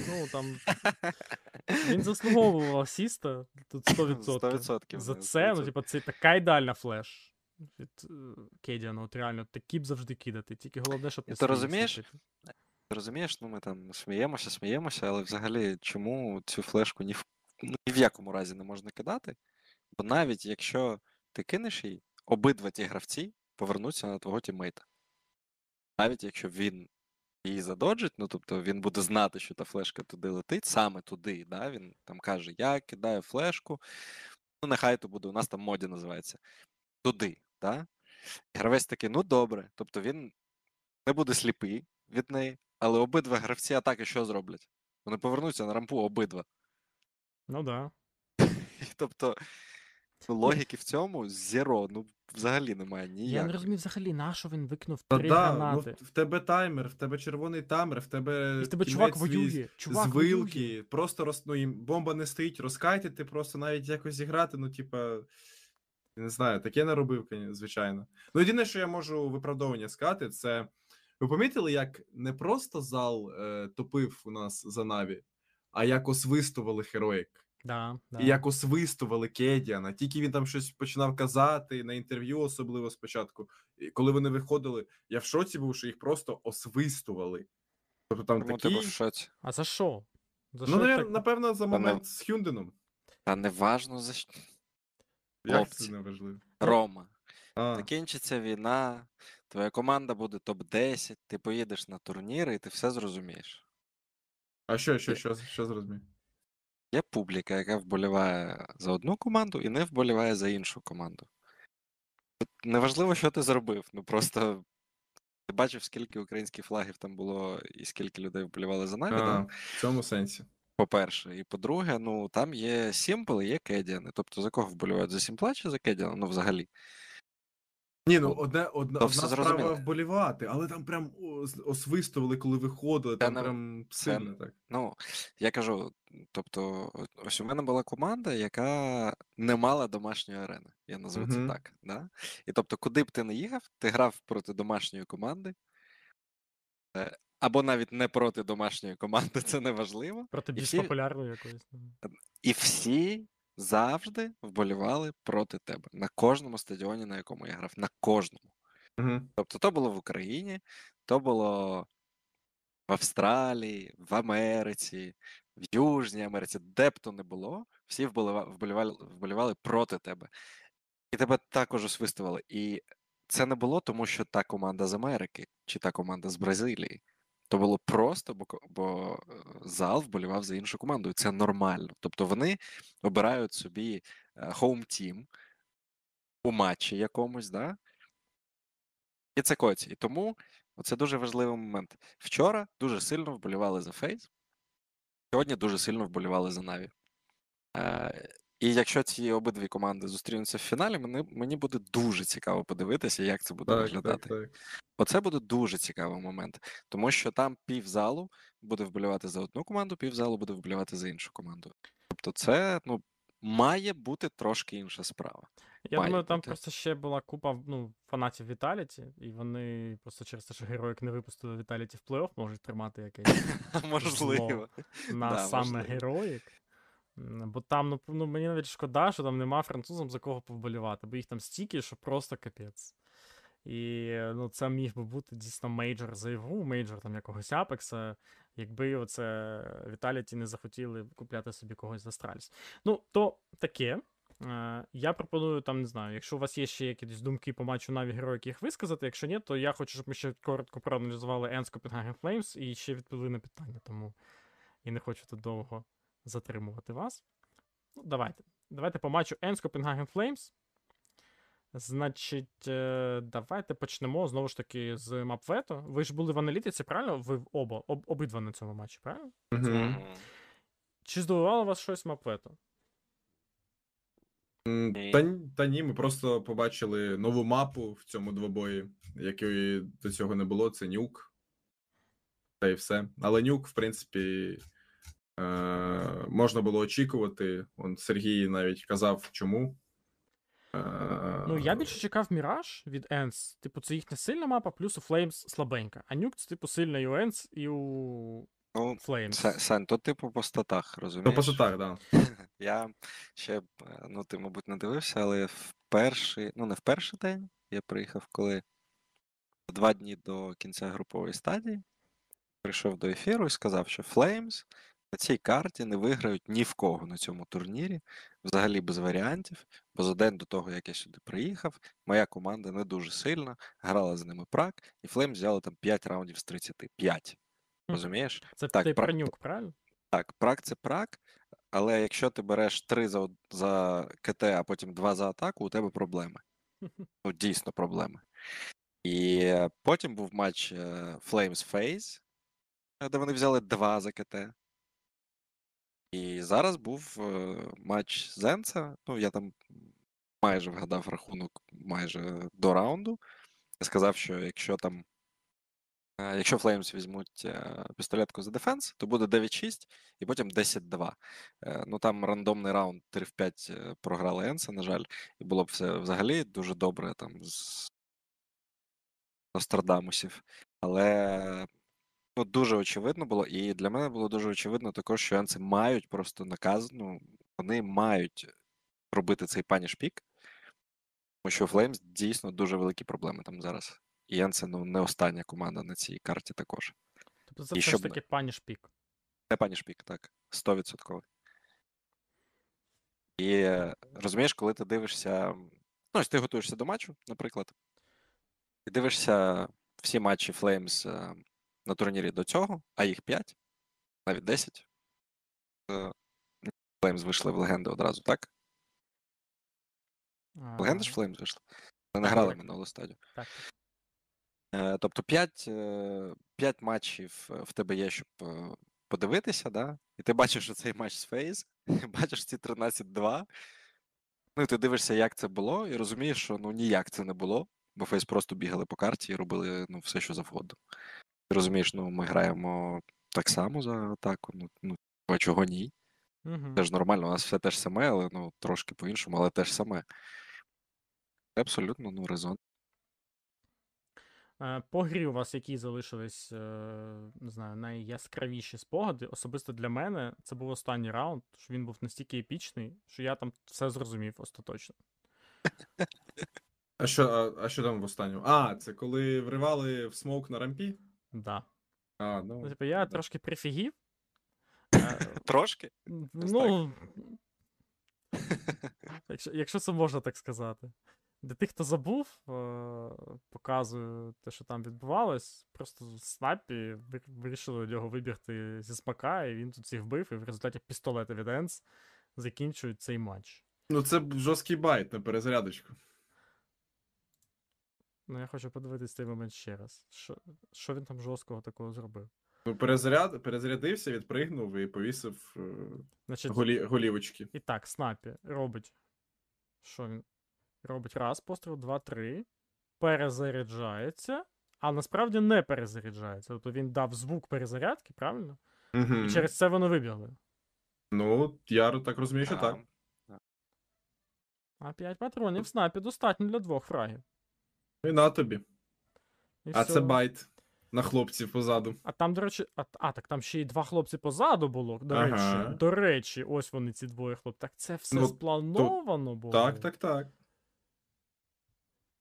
Ну там. (laughs) Він заслуговував асіста тут 100%. 100%, За це, ну, 100%. типа, це така ідеальна флеш. Від е, Кедіана, от реально, такі б завжди кидати. Тільки головне, щоб не ти розумієш? Ти Розумієш, ну ми там сміємося, сміємося, але взагалі чому цю флешку ні в, ну, ні в якому разі не можна кидати? Бо навіть якщо ти кинеш її, обидва ті гравці повернуться на твого тіммейта. Навіть якщо він її задоджить, ну тобто він буде знати, що та флешка туди летить, саме туди, да? він там каже: Я кидаю флешку, ну нехай то буде, у нас там моді називається. Туди, да? І гравець такий, ну добре. Тобто він не буде сліпий від неї, але обидва гравці атаки що зроблять? Вони повернуться на рампу обидва. Ну да. (laughs) Тобто логіки в цьому зіро, ну взагалі немає Я не розумію взагалі, на що він викинув Та три да, ну, гранати. в в тебе таймер, в тебе червоний таймер, в тебе. І в тебе чувак воює. Чувак з воює. просто роз... ну, їм бомба не стоїть, розкайтити, просто навіть якось зіграти, ну, типа. Не знаю, таке не робив, звичайно. Ну, єдине, що я можу виправдовування сказати, це. Ви помітили, як не просто зал е, топив у нас за Наві, а як освистували Хероїк. Да, да. І як освистували Кедіана. Тільки він там щось починав казати на інтерв'ю, особливо спочатку. І коли вони виходили, я в шоці був, що їх просто освистували. Тобто там Тому такі. типу в шоці. А за що? За Ну, що навер- так? напевно, за Та не- момент з Хюнденом. Та не важно за що. Як це не важливо? Рома. А, Закінчиться війна, твоя команда буде топ-10, ти поїдеш на турніри і ти все зрозумієш. а що, що, що, що зрозумів? Є публіка, яка вболіває за одну команду і не вболіває за іншу команду. Тут Неважливо, що ти зробив. Ну просто ти бачив, скільки українських флагів там було і скільки людей вболівали за Наві, А, в цьому сенсі. по-перше. І по-друге, ну там є Сімпл і є Кедіани. Тобто за кого вболівають? За Сімпла чи за Кедіана? Ну, взагалі. Ні, ну одне, одна, одна справа зрозуміло. вболівати, але там прям освистували, коли виходили, там не- прям це сильно так. Ну, я кажу, тобто, ось у мене була команда, яка не мала домашньої арени. Я назву це так. Да? І тобто, куди б ти не їхав, ти грав проти домашньої команди, е, або навіть не проти домашньої команди, (laughs) це не важливо. Проти більш всі- популярної якоїсь. ну. І всі завжди вболівали проти тебе на кожному стадіоні, на якому я грав. На кожному. Угу. Тобто, то було в Україні, то було в Австралії, в Америці, в Южній Америці, де б то не було, всі вболівали, вболівали проти тебе. І тебе також освистували. І це не було тому, що та команда з Америки чи та команда з Бразилії. То було просто, бо, бо е, зал вболівав за іншу команду, це нормально. Тобто вони обирають собі хоум тім у матчі якомусь, да? І це коці. І тому це дуже важливий момент. Вчора дуже сильно вболівали за Фейс, сьогодні дуже сильно вболівали за Наві. І якщо ці обидві команди зустрінуться в фіналі, мені, мені буде дуже цікаво подивитися, як це буде Так, виглядати. так, так. Оце буде дуже цікавий момент, тому що там півзалу буде вболівати за одну команду, півзалу буде вболівати за іншу команду. Тобто, це ну, має бути трошки інша справа. Я Має думаю, там бути. просто ще була купа ну, фанатів Віталіті, і вони просто через те, що героїк не випустили Віталіті в плей-офф, можуть тримати якесь (laughs) Можливо. на саме героїк. Бо там, ну, ну, мені навіть шкода, що там нема французам за кого повболівати, бо їх там стільки, що просто капець. І ну, це міг би бути дійсно мейджор за ігру, мейджор там якогось Апекса, якби оце Віталіті не захотіли купляти собі когось за Астраліс. Ну, то таке. Е, Я пропоную там, не знаю, якщо у вас є ще якісь думки по матчу Наві героїк їх висказати. Якщо ні, то я хочу, щоб ми ще коротко проаналізували ENCE Copenhagen Flames і ще відповіли на питання, тому і не хочу тут довго затримувати вас. Ну, давайте. Давайте по матчу Енс Copenhagen Flames. Значить, е, давайте почнемо знову ж таки з Мапвето. Ви ж були в аналітиці, правильно? Ви оба, об, обидва на цьому матчі, правильно? Мгм. Мгм. Чи здивувало вас щось Мапвето? Та, та ні, ми просто побачили нову мапу в цьому двобої, якої до цього не було. Це нюк. Та й все. Але нюк, в принципі, можна було очікувати. Он Сергій навіть казав, чому. Е- Ну, я більше чекав Міраж від Енс. Типу, це їхня сильна мапа, плюс у Flames слабенька. А нюк це, типу, сильна і у Енс, і у Ну, Flames. Сань, то типу по статах, Ну, розумієш? по так, да. (laughs) Я ще, б, е, ну ти, мабуть, не дивився, але в перший, ну не в перший день я приїхав, коли два дні до кінця групової стадії прийшов до ефіру і сказав, що Flames на цій карті не виграють ні в кого на цьому турнірі, взагалі без варіантів. Бо за день до того, як я сюди приїхав, моя команда не дуже сильна, грала з ними прак, і Flames взяли там 5 раундів з 30. 5. Мгм. Розумієш? Це так, ти про- про нюк, правильно? Так, прак це прак, але якщо ти береш три за, за КТ, а потім два за атаку, у тебе проблеми. (laughs) Ну, дійсно проблеми. І е, потім був матч е, Flames FaZe, е, де вони взяли два за КТ. І зараз був е, матч з ENCE. Ну, я там майже вгадав рахунок майже до раунду. Я сказав, що якщо там. е, Якщо Flames візьмуть е, пістолетку за дефенс, то буде 9-6 і потім 10-2. Е, Ну там рандомний раунд 3 в 5 е, програли ENCE, на жаль, і було б все взагалі дуже добре там з Нострадамусів. Але ну, дуже очевидно було, і для мене було дуже очевидно також, що Енси мають просто наказ, ну, вони мають робити цей паніш пік, тому що Flames дійсно дуже великі проблеми там зараз. І Енси, ну, не остання команда на цій карті також. Тобто це І все ж таки паніш пік. Не паніш пік, так. 100%. І розумієш, коли ти дивишся. Ну, ось ти готуєшся до матчу, наприклад, і дивишся всі матчі Flames е, на турнірі до цього, а їх 5, навіть 10. Е, Flames вийшли в легенди одразу, так? В Легенди ж Flames вийшли. Вони не грали минулу стадію. Так. Е, Тобто 5, 5 матчів е, в тебе є, щоб е, подивитися, да? і ти бачиш що цей матч з Фейз, (laughs) бачиш ці 13-2. Ну і ти дивишся, як це було, і розумієш, що ну ніяк це не було, бо Фейз просто бігали по карті і робили ну, все, що завгодно. Ти розумієш, ну ми граємо так само за атаку, ну, ну а чого ні? Угу. Це ж нормально, у нас все те ж саме, але ну трошки по-іншому, але те ж саме. Це абсолютно ну, резон. Е, По грі у вас які залишились, е, не знаю, найяскравіші спогади. Особисто для мене це був останній раунд, що він був настільки епічний, що я там все зрозумів остаточно. А що, а, а що там в останньому? А, це коли вривали в смоук на рампі? Да. А, Ну, ну. типу, я трошки прифігів. (laughs) Трошки? Ну. (laughs) Якщо, якщо це можна так сказати. Для тих, хто забув, е, показую те, що там відбувалось. Просто Снаппі вирішили у нього вибігти зі смака, і він тут всіх вбив, і в результаті пістолети від ENCE закінчують цей матч. Ну, це жорсткий байт на перезарядочку. Ну, я хочу подивитись цей момент ще раз. Що, що він там жорсткого такого зробив? Ну, перезаряд, перезарядився, відпригнув і повісив е, Значить, голі, голівочки. І так, Снаппі робить. Що він? Робить раз, постріл, два, три. Перезаряджається, а насправді не перезаряджається. Тобто він дав звук перезарядки, правильно? Угу. І через це вони вибігли. Ну, я так розумію, що так. А 5 патронів в Снаппі достатньо для двох фрагів. І на тобі. І А все. це байт на хлопців позаду. А там, до речі, а, а так там ще й два хлопці позаду було. До Ага. речі, до речі, ось вони, ці двоє хлопців. Так це все Ну, сплановано було. Так, так, так.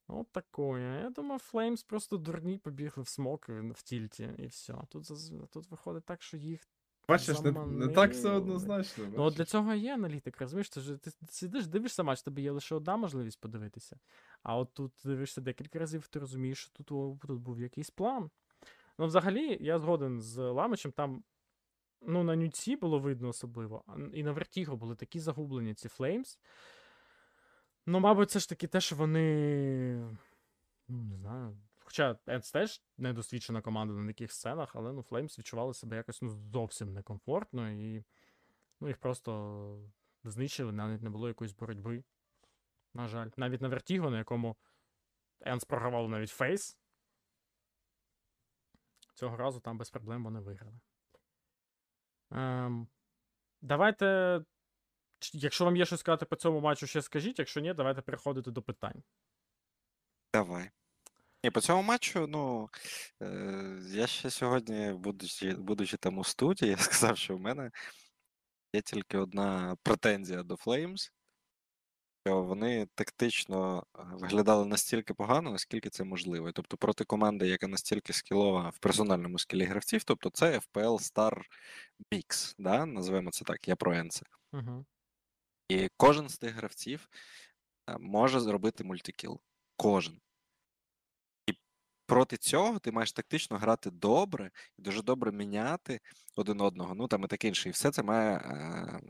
От такое. Я думав, Флеймс просто дурні побігли в смок в тільті, і все. Тут, тут виходить так, що їх Бачиш, не, не так все однозначно. Ну, от для цього є аналітик, розумієш? Ти, ж, ти сидиш, дивишся матч, тобі є лише одна можливість подивитися. А от тут дивишся декілька разів, ти розумієш, що тут, о, тут був якийсь план. Ну, взагалі, я згоден з Ламичем, там, ну, на нюці було видно особливо, і на Вертіго були такі загублені ці Флеймс. Ну, мабуть, це ж таки те, що вони. Ну, не знаю. Хоча Енс теж недосвідчена команда на таких сценах, але ну, Флеймс відчували себе якось ну, зовсім некомфортно і ну, їх просто знищили, навіть не було якоїсь боротьби. На жаль. Навіть на Вертіго, на якому ENCE програвав навіть FaZe. Цього разу там без проблем вони виграли. Ем, давайте. Якщо вам є щось сказати по цьому матчу, ще скажіть. Якщо ні, давайте переходити до питань. Давай. Ні, по цьому матчу, ну, е, я ще сьогодні, будучи, будучи там у студії, (laughs) я сказав, що в мене є тільки одна претензія до Flames, що вони тактично е, виглядали настільки погано, наскільки це можливо. Тобто проти команди, яка настільки скілова в персональному скілі гравців, тобто це FPL Star Mix, да? називаємо це так, я про Енце. Угу. І кожен з тих гравців е, може зробити мультикіл. Кожен. Проти цього ти маєш тактично грати добре і дуже добре міняти один одного. Ну там і таке інше. І все це має, е,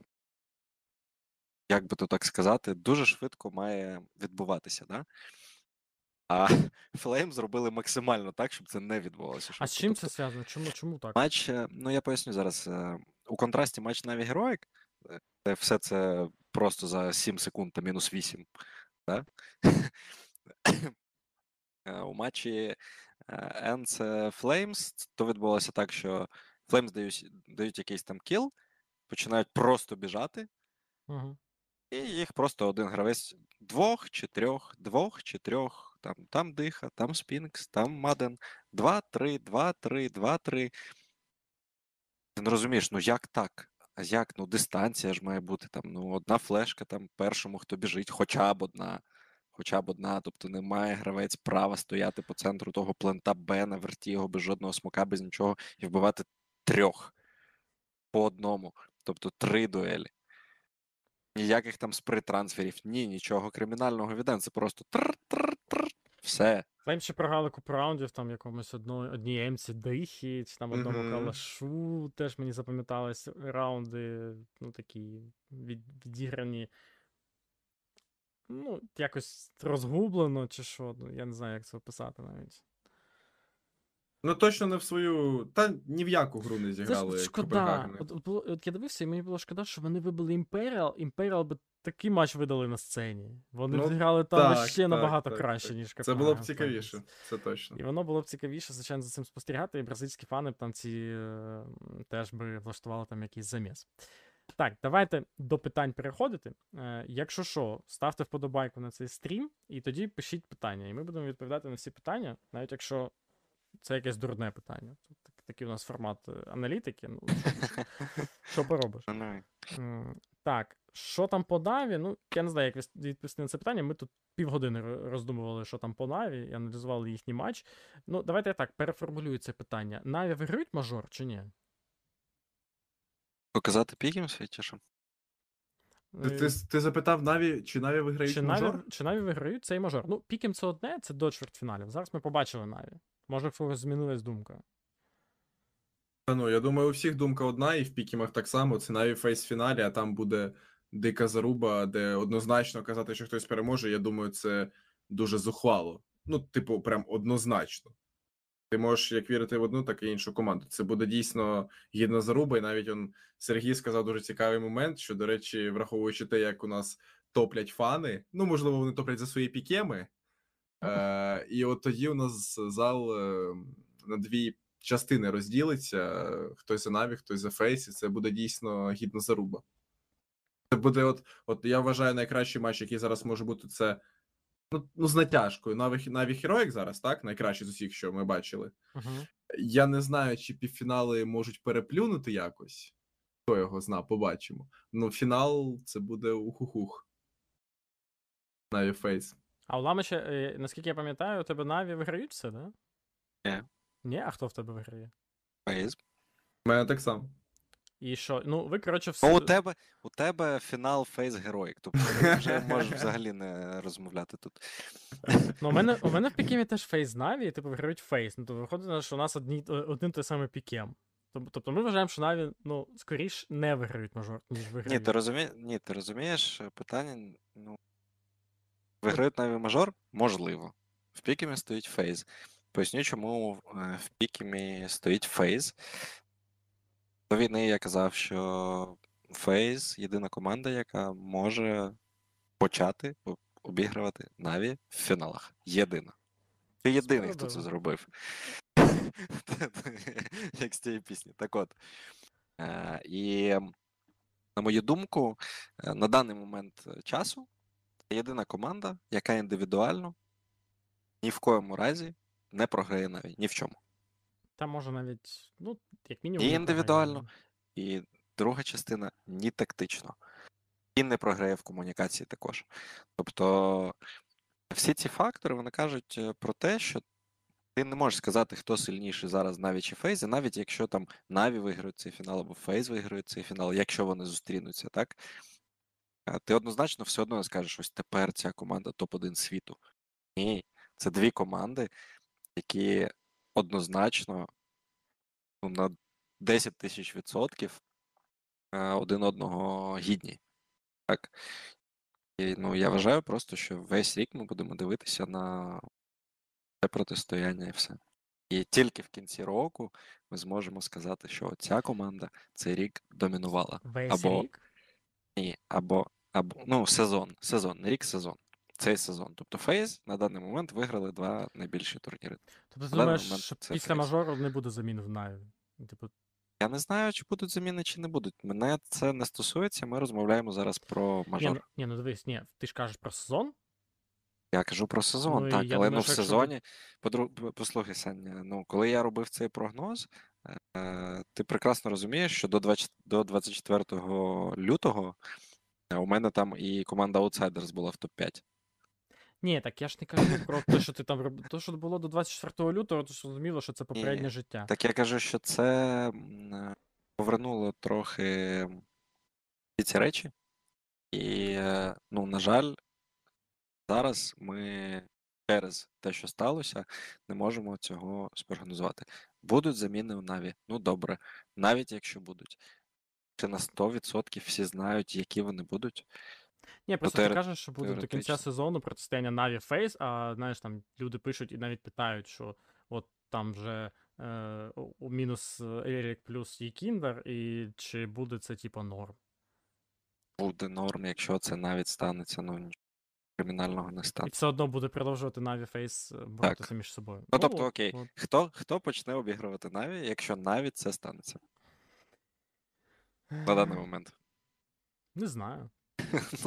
як би то так сказати, дуже швидко має відбуватися. Да? А (laughs) Flame зробили максимально так, щоб це не відбувалося. А з чим Тобто це зв'язано? Чому, чому так? Матч, е, ну я поясню зараз. е, У контрасті матч Наві Героїк, е, де все це просто за 7 секунд та мінус 8. Да? Е, У матчі Ends Flames то відбулося так, що Flames дають, дають якийсь там кіл, починають просто біжати, Угу. і їх просто один гравець двох чи трьох, двох чи трьох. Там, там диха, там Спінкс, там Маден. Два, три, два, три, два, три. Ти не розумієш, ну як так? А як? Ну, дистанція ж має бути там. Ну, одна флешка там першому, хто біжить, хоча б одна. Хоча б одна. Тобто не має гравець права стояти по центру того плента Б на верті його без жодного смока, без нічого, і вбивати трьох по одному. Тобто три дуелі. Ніяких там сприт-трансферів, ні, нічого кримінального від Це просто тр-тр-тр. Все. Флейм ще програли купу раундів, там якомусь одної, одній емці дихі, чи там одному Мгм. калашу. Теж мені запам'ятались раунди, ну такі від, відіграні. Ну, якось розгублено, чи що. Ну, я не знаю, як це описати навіть. Ну точно не в свою. Та ні в яку гру не Це ж зіграли. от шкода. От, от, було- от я дивився, і мені було шкода, що вони вибили Імперіал. Імперіал би такий матч видали на сцені. Вони Ну, зіграли там так, ще так, набагато так, краще, так. ніж Це було б цікавіше, це точно. І воно було б цікавіше, звичайно, за цим спостерігати, і бразильські фани б там ці е, теж би влаштували там якийсь заміс. Так, давайте до питань переходити. Е, якщо що, ставте вподобайку на цей стрім, і тоді пишіть питання. І ми будемо відповідати на всі питання, навіть якщо це якесь дурне питання. Тут так- такий у нас формат е, аналітики. Ну, що, поробиш? (laughs) Так, що там по Наві? Ну, я не знаю, як відповісти на це питання. Ми тут півгодини роздумували, що там по Наві, і аналізували їхній матч. Ну, давайте я так переформулюю це питання. Наві виграють мейджор чи ні? Показати пікеми свої, що? Ти, ти, ти запитав Наві, чи Наві виграють Чи мейджор? Наві, чи Наві виграють цей мейджор? Ну, Pick'em це одне, це до чвертьфіналів. Зараз ми побачили Наві. Може, в когось змінилась думка. Та ну, я думаю, у всіх думка одна, і в пікемах так само. Це Наві Faze в фіналі, а там буде дика заруба, де однозначно казати, що хтось переможе. Я думаю, це дуже зухвало. Ну, типу, прям однозначно. Ти можеш як вірити в одну, так і іншу команду. Це буде дійсно гідна заруба. І навіть он Сергій сказав дуже цікавий момент, що, до речі, враховуючи те, як у нас топлять фани, ну, можливо, вони топлять за свої пікеми. Е, і от тоді у нас зал е, на дві частини розділиться: хтось за Наві, хтось за Faze, і це буде дійсно гідна заруба. Це буде, от, от я вважаю, найкращий матч, який зараз може бути, це ну, ну з натяжкою. Наві, Наві Heroic зараз, так? Найкращий з усіх, що ми бачили. Угу. Я не знаю, чи півфінали можуть переплюнути якось. Хто його зна, побачимо. Ну, фінал це буде ухухух. Наві Фейс. А у Ламича, е, наскільки я пам'ятаю, у тебе Наві виграють все, да? Ні. Ні, а хто в тебе виграє? Faze. У мене так само. І що? Ну, ви, коротше, все. Ну, у тебе, у тебе фінал Faze Heroic, тобто ти (laughs) вже можеш взагалі не розмовляти тут. (laughs) Ну, у мене, у мене в (laughs) пікемі теж Faze Наві, і типу виграють Faze. Ну, то виходить, що у нас одні, один той самий пікем. Тобто ми вважаємо, що Наві, ну, скоріш не виграють мажор, ніж Ні, ти розумієш, ні, ти розумієш е, питання. Ну, виграють наві мажор? Можливо. В пікемі стоїть фейз. Поясню, чому е, в пікемі стоїть фейз. До війни я казав, що фейз єдина команда, яка може почати обігрувати Наві в фіналах. Єдина. Ти єдиний, хто це зробив. (laughs) Як з цієї пісні. Так от. Е, І на мою думку, е, на даний момент часу це єдина команда, яка індивідуально ні в коєму разі не програє навіть ні в чому. Там може навіть, ну, як мінімум. І індивідуально. І друга частина ні тактично. І не програє в комунікації також. Тобто всі ці фактори вони кажуть е, про те, що ти не можеш сказати, хто сильніший зараз Наві чи Фейзі, навіть якщо там Наві виграють цей фінал або Фейз виграє цей фінал, якщо вони зустрінуться, так? Ти однозначно все одно не скажеш, ось тепер ця команда топ-1 світу. Ні, це дві команди, які однозначно ну, на 10 тисяч відсотків е, один одного гідні. Так. І, ну, я вважаю просто, що весь рік ми будемо дивитися на це протистояння і все. І тільки в кінці року ми зможемо сказати, що ця команда цей рік домінувала. Весь Або- рік. Ні, або, або ну, сезон, сезон, не рік сезон. Цей сезон. Тобто Faze на даний момент виграли два найбільші турніри. Тобто ти думаєш, що після Faze. мажору не буде замін в Наві? Типу, Я не знаю, чи будуть заміни, чи не будуть. Мене це не стосується. Ми розмовляємо зараз про мажор. ну, ні, ну дивись, ні, ти ж кажеш про сезон. Я кажу про сезон, Ну, так, але думаю, ну в що якщо сезоні. Подру... п- Послухай, Саня, ну коли я робив цей прогноз, е, ти прекрасно розумієш, що до 20... до 24 лютого е, у мене там і команда Outsiders була в топ-5. Ні, так я ж не кажу про те, що ти там роб... То, що було до 24 лютого, то зрозуміло, що це попереднє життя. Так я кажу, що це м, е, повернуло трохи всі ці речі. І, е, ну, на жаль, зараз ми через те, що сталося, не можемо цього спрогнозувати. Будуть заміни у Наві. Ну добре, навіть якщо будуть. Чи на 100% всі знають, які вони будуть. Ні, просто ти кажеш, що буде до кінця сезону протистояння Наві Фейс, а знаєш, там люди пишуть і навіть питають, що от там вже е, мінус electronic плюс YEKINDAR, і чи буде це типу норм. Буде норм, якщо це навіть станеться, ну нічого кримінального не стане. І все одно буде продовжувати Наві Faze е, боротися між собою. Ну, тобто, от- окей, от. хто, хто почне обігрувати Наві, якщо навіть це станеться на даний момент? Не знаю. (laughs)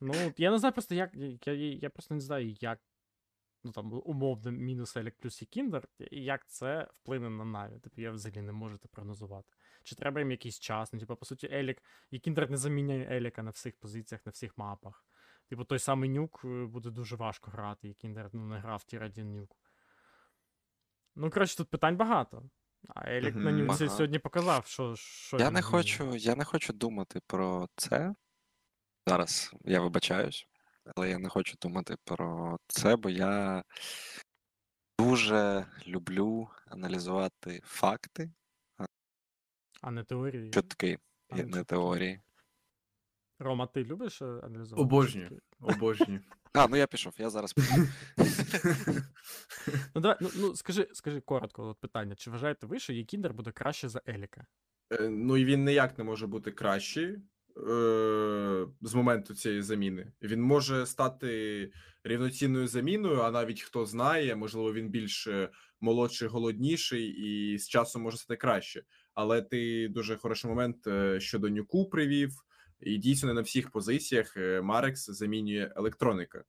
Ну, Ну, я не знаю просто, як. Я, я, просто не знаю, як. Ну там умовно мінус Елік плюс YEKINDAR, і як це вплине на Наві. Типу, я взагалі не можу це прогнозувати. Чи треба їм якийсь час? Ну, типу, по суті, Елік, YEKINDAR не заміняє Еліка на всіх позиціях, на всіх мапах. Типу, той самий Nuke е, буде дуже важко грати, YEKINDAR ну, не грав tier 1 Nuke. Ну, коротше, тут питань багато. А Елік на Мгм. нюці Ага. сьогодні показав, що. що Я не хочу, я не хочу думати про це. Зараз я вибачаюсь, але я не хочу думати про це, бо я дуже люблю аналізувати факти, А не теорії. чутки, А не не теорії. Рома, ти любиш е, аналізувати? Обожнюю. чутки? Обожнюю. (laughs) А, ну я пішов, я зараз піду. (laughs) Ну, давай, ну, ну скажи, скажи коротко от питання. Чи вважаєте ви, що Єкіндер буде краще за Еліка? Е, Ну і він ніяк не може бути кращий з моменту цієї заміни. Він може стати рівноцінною заміною, а навіть хто знає, можливо, він більш е, молодший, голодніший, і з часом може стати краще. Але ти дуже хороший момент е, щодо нюку привів, і дійсно не на всіх позиціях е, Марекс замінює електроніка.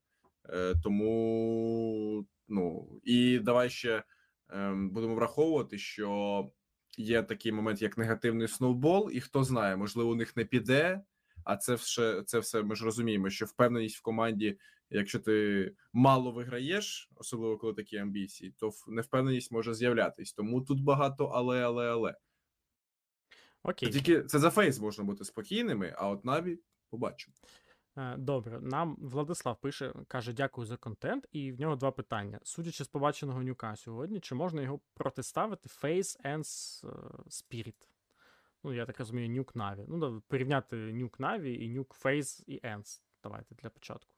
Е, Тому ну і давай ще ем, будемо враховувати, що є такий момент, як негативний snowball, і хто знає, можливо, у них не піде. А це все, це все ми ж розуміємо, що впевненість в команді, якщо ти мало виграєш, особливо коли такі амбіції, то невпевненість може з'являтись. Тому тут багато але, але, але. Окей. Тільки це за Faze можна бути спокійними, а от Наві побачимо. Е, Добре, нам Владислав пише, каже, дякую за контент, і в нього два питання. Судячи з побаченого Nuke 'а сьогодні, чи можна його протиставити Faze and е, Spirit? Ну, я так розумію, нюк Наві. Ну, порівняти нюк Наві і нюк Face і Ends. Давайте для початку.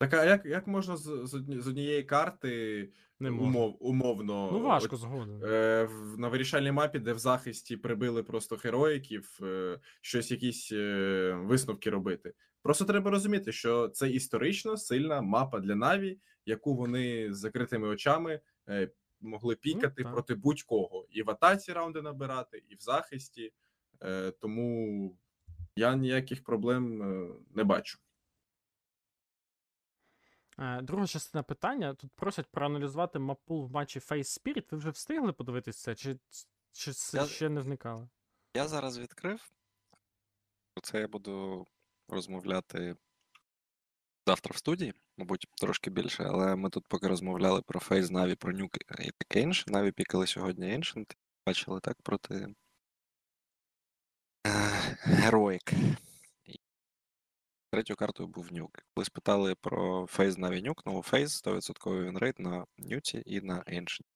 Так, а як, як можна з, з, одні- з однієї карти Не можна. умов, умовно Ну, важко от, згоден. е, в, на вирішальній мапі, де в захисті прибили просто героїків, е, щось якісь е, висновки робити? Просто треба розуміти, що це історично сильна мапа для Наві, яку вони з закритими очами е, могли пікати так. проти будь-кого, і в атаці раунди набирати, і в захисті. Е, тому я ніяких проблем е, не бачу. Е, Друга частина питання. Тут просять проаналізувати мапу в матчі Face Spirit. Ви вже встигли подивитись це? Чи, чи це Я- ще не вникали? Я зараз відкрив. Про це я буду розмовляти завтра в студії, мабуть, трошки більше, але ми тут поки розмовляли про Faze, Наві, про Nuke і таке інше. Наві пікали сьогодні Ancient. Бачили так проти Heroic. Третьою картою був Nuke. Коли спитали про Faze Наві Nuke, ну Faze 100% вінрейт на Nuke 'ці і на Ancient.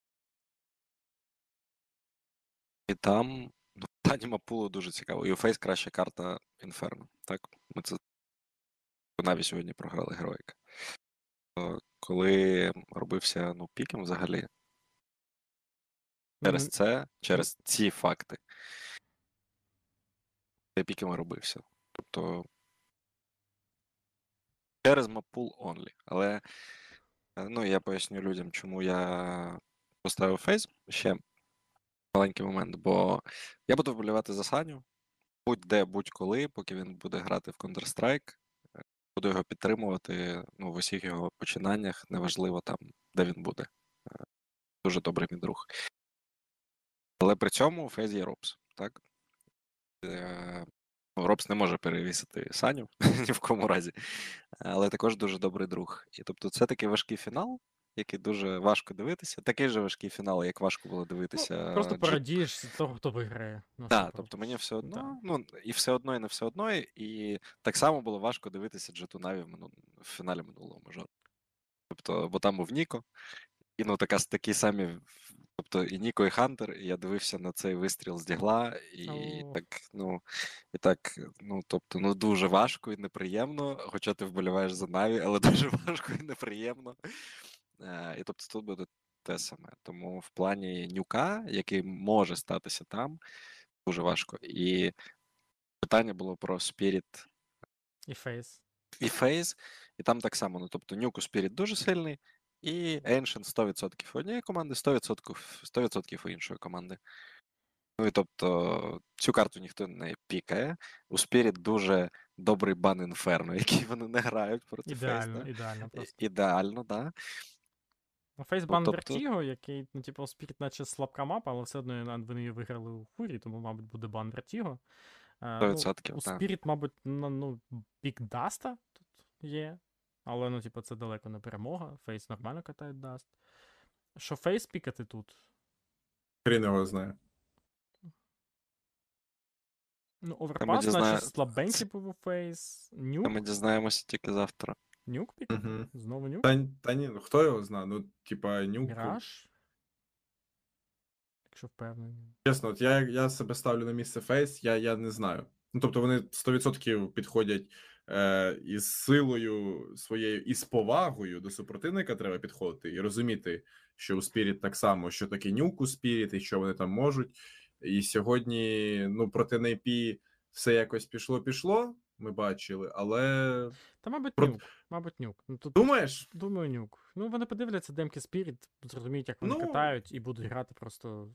І там ну, питання мап пулу дуже цікаво. І у Faze краща карта Інферно. Так, ми це Наві сьогодні програли Heroic 'а. Коли робився ну, пікем взагалі, через це, через ці факти, цей пікем робився. Тобто через мап пул only. Але е, ну, я поясню людям, чому я поставив Faze. Ще маленький момент, бо я буду вболівати за Саню будь-де, будь-коли, поки він буде грати в Counter-Strike. Е, Буду його підтримувати ну, в усіх його починаннях, неважливо там, де він буде. Е, Дуже добрий мій друг. Але при цьому Faze є ropz, так? Е, ну, ropz не може перевісити Саню (laughs) ні в кому разі, але також дуже добрий друг. І тобто це такий важкий фінал, який дуже важко дивитися. Такий же важкий фінал, як важко було дивитися. Ну, Просто G- порадієш з того, хто виграє. Ну, так, типу. тобто мені все одно, Да. ну і все одно, і не все одно, і так само було важко дивитися Джету Наві в, мину... в фіналі минулого мажору. Тобто, бо там був Ніко, і ну така такі самі. Тобто і Ніко, і Хантер, і я дивився на цей вистріл з дігла, і О. так, ну, і так, ну, тобто, ну дуже важко і неприємно, хоча ти вболіваєш за Наві, але (laughs) дуже важко і неприємно. Е, і тобто тут буде те саме. Тому в плані нюка, який може статися там, дуже важко. І питання було про Spirit І Face. і Phase, і там так само. Ну, тобто нюк у Spirit дуже сильний, і Ancient 100% у однієї команди, 100%, 100% у іншої команди. Ну і тобто цю карту ніхто не пікає. У Spirit дуже добрий бан Інферно, (laughs) який вони не грають проти Ідеально, ідеально Да? просто. Ідеально, так. Да. Ну, Faze бан тобто- Vertigo, який, ну, типу, Spirit наче слабка мапа, але все одно вони її виграли у фурі, тому, мабуть, буде бан Vertigo. Е, ну, 100%, у. Spirit, мабуть, ну, ну, пік Даста тут є. Але, ну, типу, це далеко не перемога. Faze нормально катає Даст. Що Faze пікати тут? Хрін його знає. Ну, Overpass, дізна- наче слабенький був Faze. Та Nuke? Ми дізнаємося тільки завтра. Nuke пікати? Угу. Знову Nuke? Та, та ні, ну хто його знає? Ну, типа, Nuke. Mirage? Якщо впевнений. Чесно, от я, я себе ставлю на місце Faze, я, я не знаю. Ну, тобто вони 100% підходять із силою своєю і з повагою до супротивника треба підходити і розуміти, що у Spirit так само, що таке Nuke у Spirit і що вони там можуть. І сьогодні, ну, проти NIP все якось пішло-пішло, ми бачили, але Та, мабуть, Про- нюк. Мабуть, нюк. Ну, тут, думаєш, думаю, нюк. Ну, вони подивляться демки Spirit, зрозуміють, як вони Ну, катають, і будуть грати просто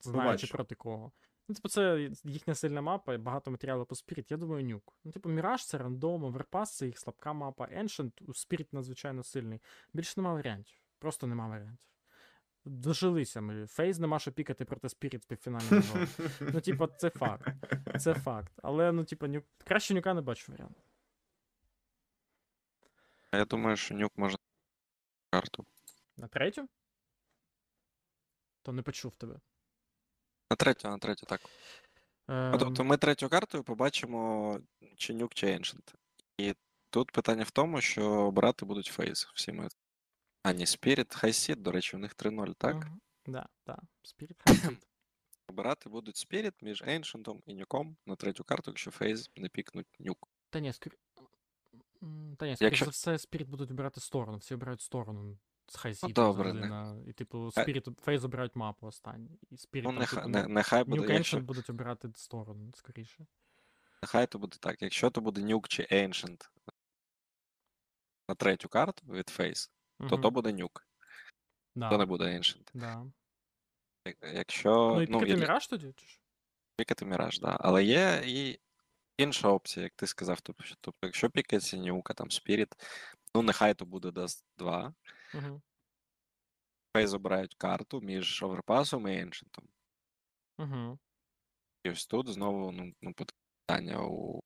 знаючи побачимо. проти кого. Ну, типу, це їхня сильна мапа, і багато матеріалу по Spirit, я думаю, нюк. Ну, типу, Міраж це рандом, Оверпас це їх слабка мапа, Ancient у Spirit надзвичайно сильний. Більше нема варіантів. Просто нема варіантів. Дожилися ми. Фейз нема що пікати проти Spirit в півфінальному (laughs) зоні. Ну, типу, це факт. Це факт. Але, ну, типу, нюк... краще нюка не бачу варіанту. А Я думаю, що нюк може карту. На третю? То не почув тебе. На третю, на третю, так. Ну, Ем, Тобто ми третю картою побачимо чи нюк, чи Ancient. І тут питання в тому, що обирати будуть фейз. Всі ми. А, ні, Spirit, High Seed, до речі, у них 3-0, так? мгм. Да, да. Spirit High Обирати (coughs) будуть Spirit між Ancient і нюком на третю карту, якщо фейз не пікнуть нюк. Та ні, скорі... Та ні, скоріше Якщо- за все, Spirit будуть обирати сторону. Всі обирають сторону з Хайсіту. Ну, добре, завжди не- на... І типу, Spirit, Фейз обирають мапу останній. І Spirit Ну, там, нехай, типу, не, нехай буде, якщо, Ancient будуть обирати сторону, скоріше. нехай то буде так. Якщо то буде нюк чи Ancient на третю карту від фейз, то то буде нюк, Да, то не буде Ancient. да. Якщо Ну і ну, пікати і- Міраж тоді? чи ж? Пікати Міраж, да. Але є і інша опція, як ти сказав. Тобто, тобто якщо пікається Нюка, там Spirit, ну нехай то буде Dust 2. Мгм. Фейз обирають карту між оверпасом і Ancient. Мгм. І ось тут знову ну, ну, питання у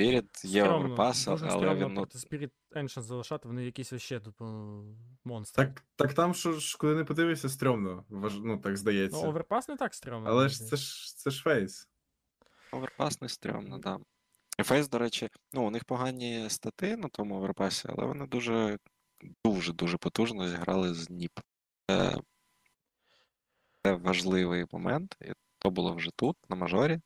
Spirit є оверпас, Дуже але стрьомно він ну, проти Spirit Ancient залишати, вони якісь вообще, типу, монстри. Так, так там, що ж, куди не подивишся, стрьомно. Важ... Ну, так Ну, оверпас не так стрьомно. Але ж це ж це ж FaZe. оверпас не стрьомно, да. І FaZe, до речі, ну, у них погані стати на тому оверпасі, але вони дуже, дуже, дуже потужно зіграли з НІП. Це, це важливий момент, і то було вже тут, на мажорі.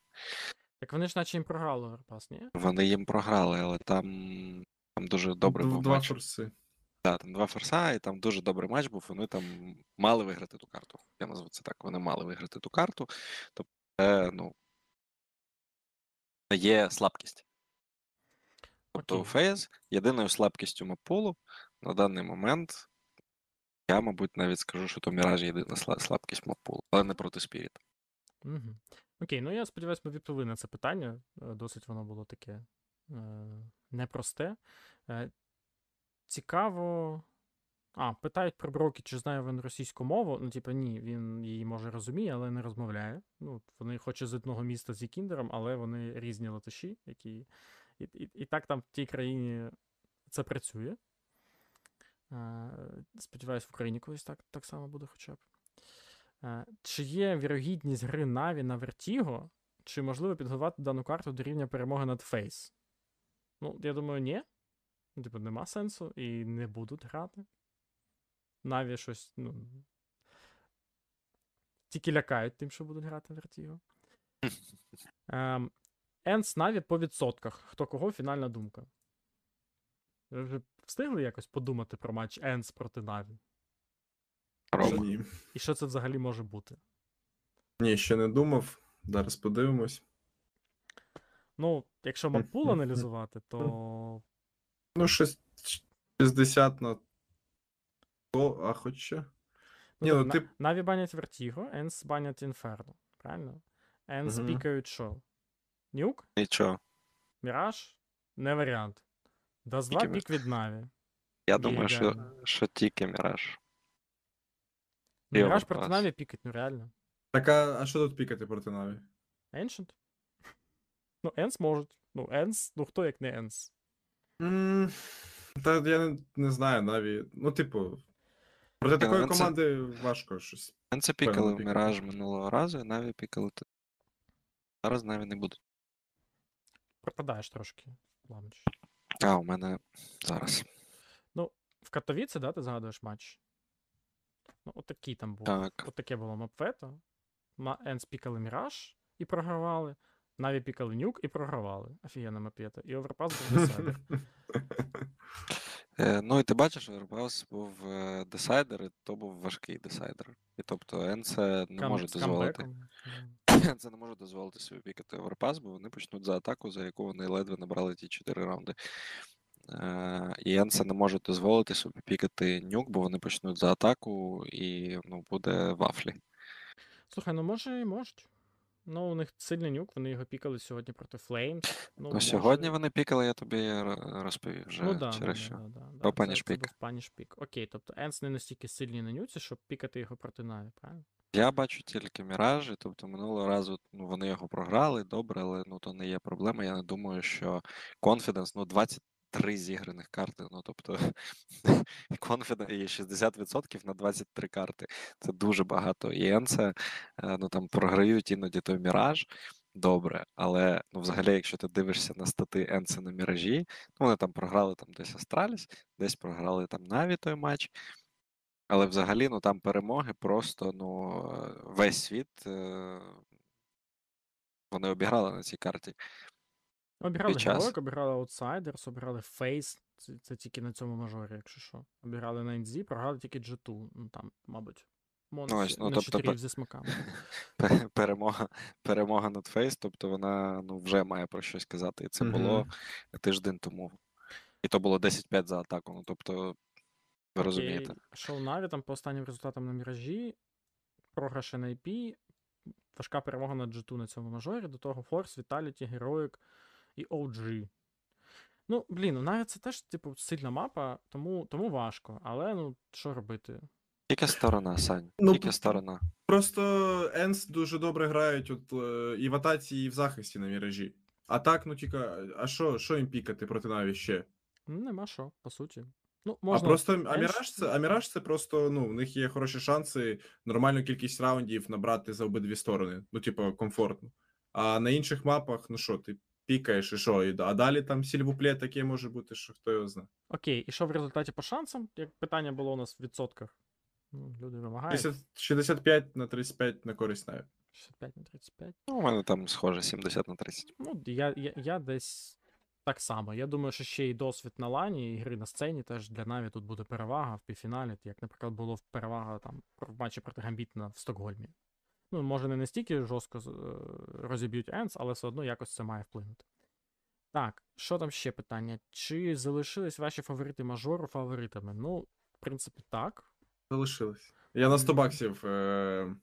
Так вони ж наче їм програли оверпас, ні? Вони їм програли, але там, там дуже добрий був Два матч. форси. Да, там два форса, і там дуже добрий матч був. Вони там мали виграти ту карту. Я назву це так. Вони мали виграти ту карту. Тобто, ну, є слабкість. Тобто, Окей. Фейз єдиною слабкістю мапулу на даний момент. Я, мабуть, навіть скажу, що то Міраж єдина слабкість мапулу, але не проти Спіріт. Угу. Окей, ну я сподіваюся, ми відповіли на це питання. Е, Досить воно було таке е, непросте. Е, цікаво. А, питають про Брокі, чи знає він російську мову. Ну, типу, ні, він її може розуміє, але не розмовляє. Ну, вони хоч з одного міста з Якіндером, але вони різні латиші, які. І, і, і так там в тій країні це працює. Сподіваюсь, в Україні колись так, так само буде хоча б. Чи є вірогідність гри Наві на Vertigo? Чи можливо підготувати дану карту до рівня перемоги над Фейс? Ну, я думаю, ні. Ну, Типу, нема сенсу і не будуть грати. Наві щось, ну. Тільки лякають тим, що будуть грати Vertigo. Ем, ENCE Наві по відсотках. Хто кого фінальна думка? Ви вже встигли якось подумати про матч ENCE проти Наві? Ні. І що це взагалі може бути? Ні, ще не думав. Зараз подивимось. Ну, якщо map pool (laughs) аналізувати, то Ну, 60 на 100, а хоча. Ні, Ну, ну на- ти Наві банять Vertigo, ENCE банять Inferno. Правильно? ENCE Мгм. пікають що? Нюк? Нічого. Міраж? Не варіант. Даст 2 Тільки пік від Наві. Я думаю, що, ідеально. що тільки Міраж. Ну, Міраж проти Overpass. Наві пікать, ну реально. Так, а, а що тут пікати проти Наві? Ancient? (laughs) Ну, ENCE можуть. Ну, ENCE, ну хто як не ENCE? М, Та я не, не знаю, Наві. Ну, типу, проти ну, такої це- команди важко щось. Вони це пікали в пікали. Міраж минулого разу, і Наві пікали тут. Зараз Наві не будуть. Пропадаєш трошки, Ламич. А, у мене зараз. Ну, В Катовіці, да, ти згадуєш матч? Ну, отакий там був. Так. От таке було map veto. ENCE пікали Міраж і програвали. Наві пікали нюк і програвали. Офігенна map veto. І оверпас був decider. (laughs) Е, ну і ти бачиш, оверпас був е, decider, і то був важкий decider. І тобто ENCE не може дозволити. (laughs) Це не може дозволити собі пікати оверпас, бо вони почнуть за атаку, за яку вони ледве набрали ті 4 раунди. Е, і ENCE не може дозволити собі пікати нюк, бо вони почнуть за атаку, і ну, буде вафлі. Слухай, ну може і можуть. Ну, у них сильний нюк, вони його пікали сьогодні проти Flames. Ну, Ну, може- сьогодні вони пікали, я тобі розповів вже ну, да, через що. Да, да, да, Це, це був Pick. Окей, тобто Енс не настільки сильний на нюці, щоб пікати його проти Наві, правильно? Я бачу тільки міражі, тобто минулого разу ну, вони його програли, добре, але ну то не є проблема. Я не думаю, що Confidence, ну 20, 23 зіграних карти. Ну, тобто, Confident є 60% на 23 карти. Це дуже багато. І Енце, ну там програють іноді той міраж. Добре, але ну, взагалі, якщо ти дивишся на стати Енце на міражі, ну вони там програли там десь Астраліс, десь програли там Наві той матч. Але взагалі, ну там перемоги просто ну е, весь світ е, вони обіграли на цій карті. Обіграли. Героїк, обіграли Outsiders, обіграли Face. Це, це тільки на цьому мажорі, якщо що. Обіграли на NZ, програли тільки G2. Ну там, мабуть. Мон Ну, ось, ну, на тобто, зі смаками. (laughs) Перемога, перемога над Фейс, тобто вона ну, вже має про щось казати. І це було тиждень тому. І то було 10-5 за атаку. Ну, тобто, ви розумієте. Шоу Наві там по останнім результатам на міражі, програші на IP, важка перемога над G2 на цьому мажорі, до того Force, Vitality, Heroic і OG. Ну, блін, ну навіть це теж, типу, сильна мапа, тому, тому важко. Але ну, що робити? Тільки сторона, Сань. Ну, Тільки сторона. Просто Енс дуже добре грають от, е, і в атаці, і в захисті на міражі. А так, ну тільки, а що, що їм пікати проти Наві ще? Ну, нема що, по суті. Ну, можна... А просто а менш- Міраж це, а Міраж це просто, ну, в них є хороші шанси нормальну кількість раундів набрати за обидві сторони. Ну, типу, комфортно. А на інших мапах, ну що, ти пікаєш і що? І, а далі там сільвуплє таке може бути, що хто його знає. Окей, і що в результаті по шансам? Як питання було у нас в відсотках? Ну, люди вимагають. 60 65 на 35 на користь Наві. 65 на 35. Ну, у мене там схоже 70 на 30. Ну, я, я, я десь так само. Я думаю, що ще й досвід на лані, і гри на сцені теж для Наві тут буде перевага в півфіналі, як, наприклад, було перевага там в матчі проти Гамбіт в Стокгольмі. Ну, може, не настільки жорстко е, розіб'ють Енс, але все одно якось це має вплинути. Так, що там ще питання? Чи залишились ваші фаворити мажору фаворитами? Ну, в принципі, так. Залишилось. Я на 100 баксів е,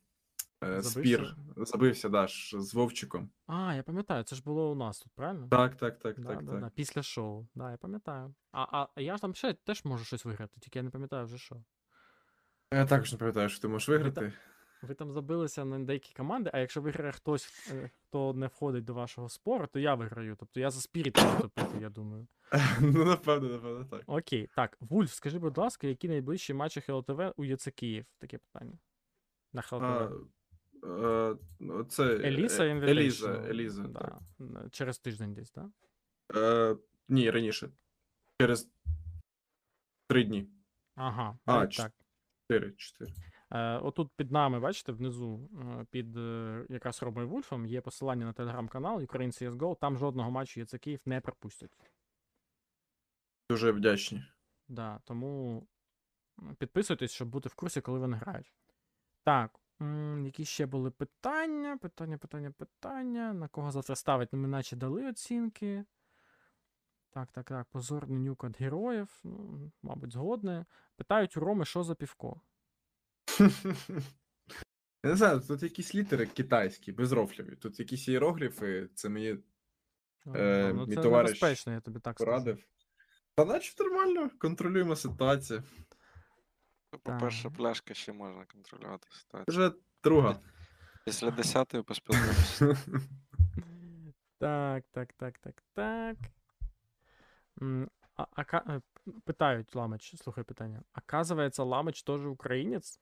е, спір Забився? да, ж, з Вовчиком. А, я пам'ятаю, це ж було у нас тут, правильно? Так, так, так, Да, так, да, так. да, після шоу. Да, я пам'ятаю. А, а, а я ж там ще теж можу щось виграти, тільки я не пам'ятаю вже що. Я також не пам'ятаю, що ти можеш виграти. Ви там забилися на деякі команди, а якщо виграє хтось, е, хто не входить до вашого спору, то я виграю. Тобто я за Spirit буду топити, я думаю. (laughs) ну, напевно, напевно, так. Окей, так, Вульф, скажи, будь ласка, які найближчі матчі HLTV у ЄЦ Київ? Таке питання. На А, ХЛТВ. ну, це Еліса е, Еліза, Еліза, да. так. Через тиждень десь, так? Е, ні, раніше. Через три дні. Ага, А, так. Чотири, чотири. Е, отут під нами, бачите, внизу, е, під е, якраз Ромою Вульфом є посилання на телеграм-канал Ukraine CSGO. Там жодного матчу ЄЦ Київ не пропустять. Дуже вдячні. Да, тому підписуйтесь, щоб бути в курсі, коли вони грають. Так, м, які ще були питання? Питання, питання, питання. На кого завтра ставить? Ну, ми наче дали оцінки. Так, так, так. Позорний нюк від героїв. Ну, мабуть, згодне. Питають у Роми, що за півко. Я не знаю, тут якісь літери китайські, безрофляві. Тут якісь іерогліфи, це мені Ну, Е, ну, мій це товариш небезпечно, я тобі так скажу. порадив. Та наче нормально, контролюємо ситуацію. По-перше, Так. пляшка ще можна контролювати ситуацію. Вже друга. Після 10-ї поспілкуємося. (laughs) Так, так, так, так, так. М, А, а, ка- е, питають Ламич, слухай питання. Оказывается, Ламич тоже українець?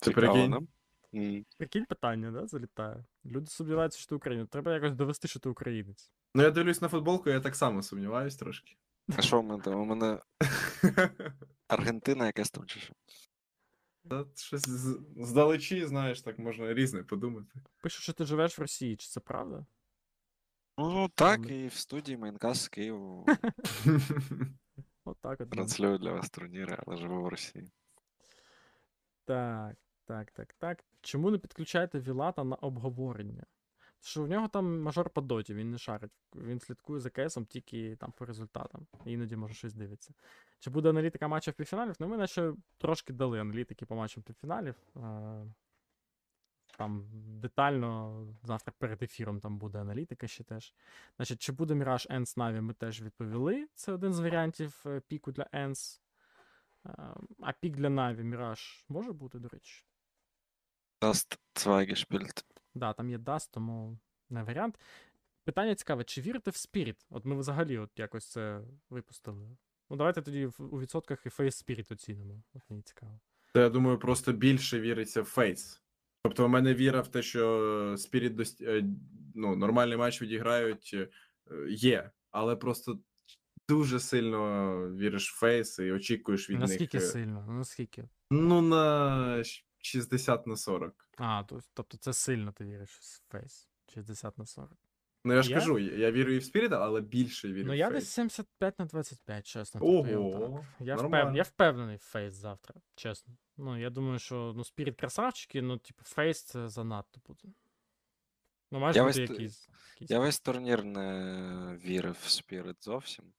Ти прикинь? да? Прикинь питання, да, залітає. Люди сумніваються, що ти українець. Треба якось довести, що ти українець. Ну, я дивлюсь на футболку, я так само сумніваюсь трошки. А що в мене там? У мене Аргентина якась там чи що? Та щось з- здалечі, знаєш, так можна різне подумати. Пишуть, що ти живеш в Росії, чи це правда? Ну так, і в студії Майнкас з Києву (laughs) Отак от. ну. транслюю для вас турніри, але живу в Росії. Так, так, так, так. Чому не підключаєте Вілата на обговорення? Що в нього там мажор по доті, він не шарить. Він слідкує за КСом тільки там по результатам. Іноді може щось дивиться. Чи буде аналітика матчів півфіналів? Ну, ми наче трошки дали аналітики по матчам півфіналів. Там детально завтра перед ефіром там буде аналітика ще теж. Значить, чи буде Міраж ENCE Наві, ми теж відповіли. Це один з варіантів е, піку для ENCE. Е, А пік для Наві Міраж може бути, до речі. Dust zwei gespielt. Да, там є Dust, тому не варіант. питання цікаве: чи вірите в Spirit? От ми взагалі от якось це випустили. Ну, давайте тоді у відсотках і FaZe Spirit оцінимо. От мені цікаво. Та я думаю, просто більше віриться в FaZe. Тобто, в мене віра в те, що Spirit дос... е, ну, нормальний матч відіграють, е, є, але просто дуже сильно віриш в FaZe і очікуєш від Наскільки них. е, сильно? Наскільки? Ну, на 60 на 40. А, то, тобто це сильно ти віриш в FaZe. 60 на 40. Ну, я ж Я? кажу, я я вірю і в Спіріта, але більше вірю Ну, в я фейс. десь 75 на 25, чесно. тобто я Ого. Я, впев... я впевнений в FaZe завтра, чесно. Ну, я думаю, що ну, Spirit красавчики, ну, типу, FaZe це занадто буде. Ну, має Я весь якийсь. якийсь... Я весь турнір не вірив в Spirit зовсім.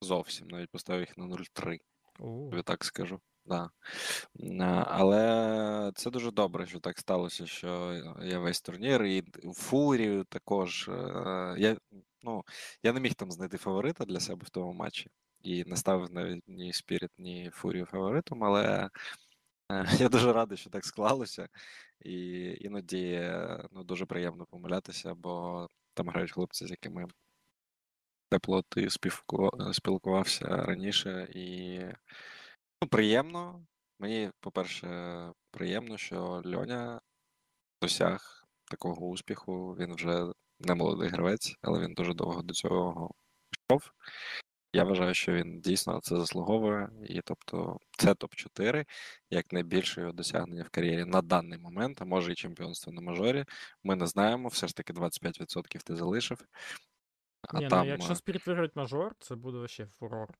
Зовсім, навіть поставив їх на 0-3. О, тобі так скажу. Да. Але це дуже добре, що так сталося, що я весь турнір і Фурію також. е, Я, ну, я не міг там знайти фаворита для себе в тому матчі. І не ставив навіть ні Спіріт, ні Фурію фаворитом, але е, (laughs) я дуже радий, що так склалося. І іноді е, ну, дуже приємно помилятися, бо там грають хлопці, з якими тепло ти спілкувався раніше, і ну, приємно. Мені, по-перше, приємно, що Льоня досяг такого успіху. Він вже не молодий гравець, але він дуже довго до цього йшов. Я вважаю, що він дійсно це заслуговує. І тобто це топ-4 як найбільше його досягнення в кар'єрі на даний момент, а може і чемпіонство на мажорі. Ми не знаємо, все ж таки 25% ти залишив. А Ні, там, ну, якщо е, Спіріт виграють мажор, це буде вообще фурор.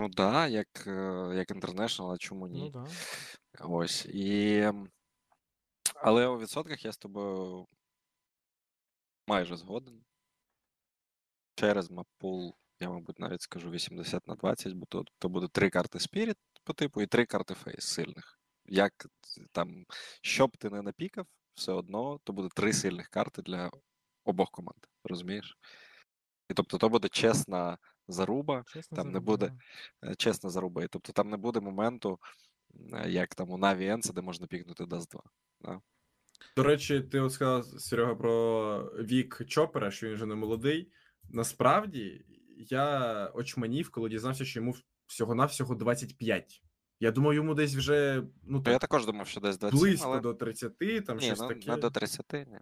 Ну да, як, е, як International, а чому ні? Ну да. Ось. І... м, Але у відсотках я з тобою майже згоден. Через мапул, я, мабуть, навіть скажу 80 на 20, бо то, то буде три карти Spirit по типу і три карти Face сильних. Як там, що б ти не напікав, все одно то буде три сильних карти для обох команд. Розумієш? І тобто то буде чесна заруба, Чесно Там не заруба, буде. да. е, чесна заруба. І тобто там не буде моменту, е, як там у Na'Vi Ence, де можна пікнути Dust 2. До речі, ти от сказав, Серега, про вік Чопера, що він вже не молодий. Насправді, я очманів, коли дізнався, що йому всього-навсього 25. Я думаю, йому десь вже ну, Ну, я також думав, що десь 27, близько але до 30, там ні, щось ну, таке. не до 30, ні.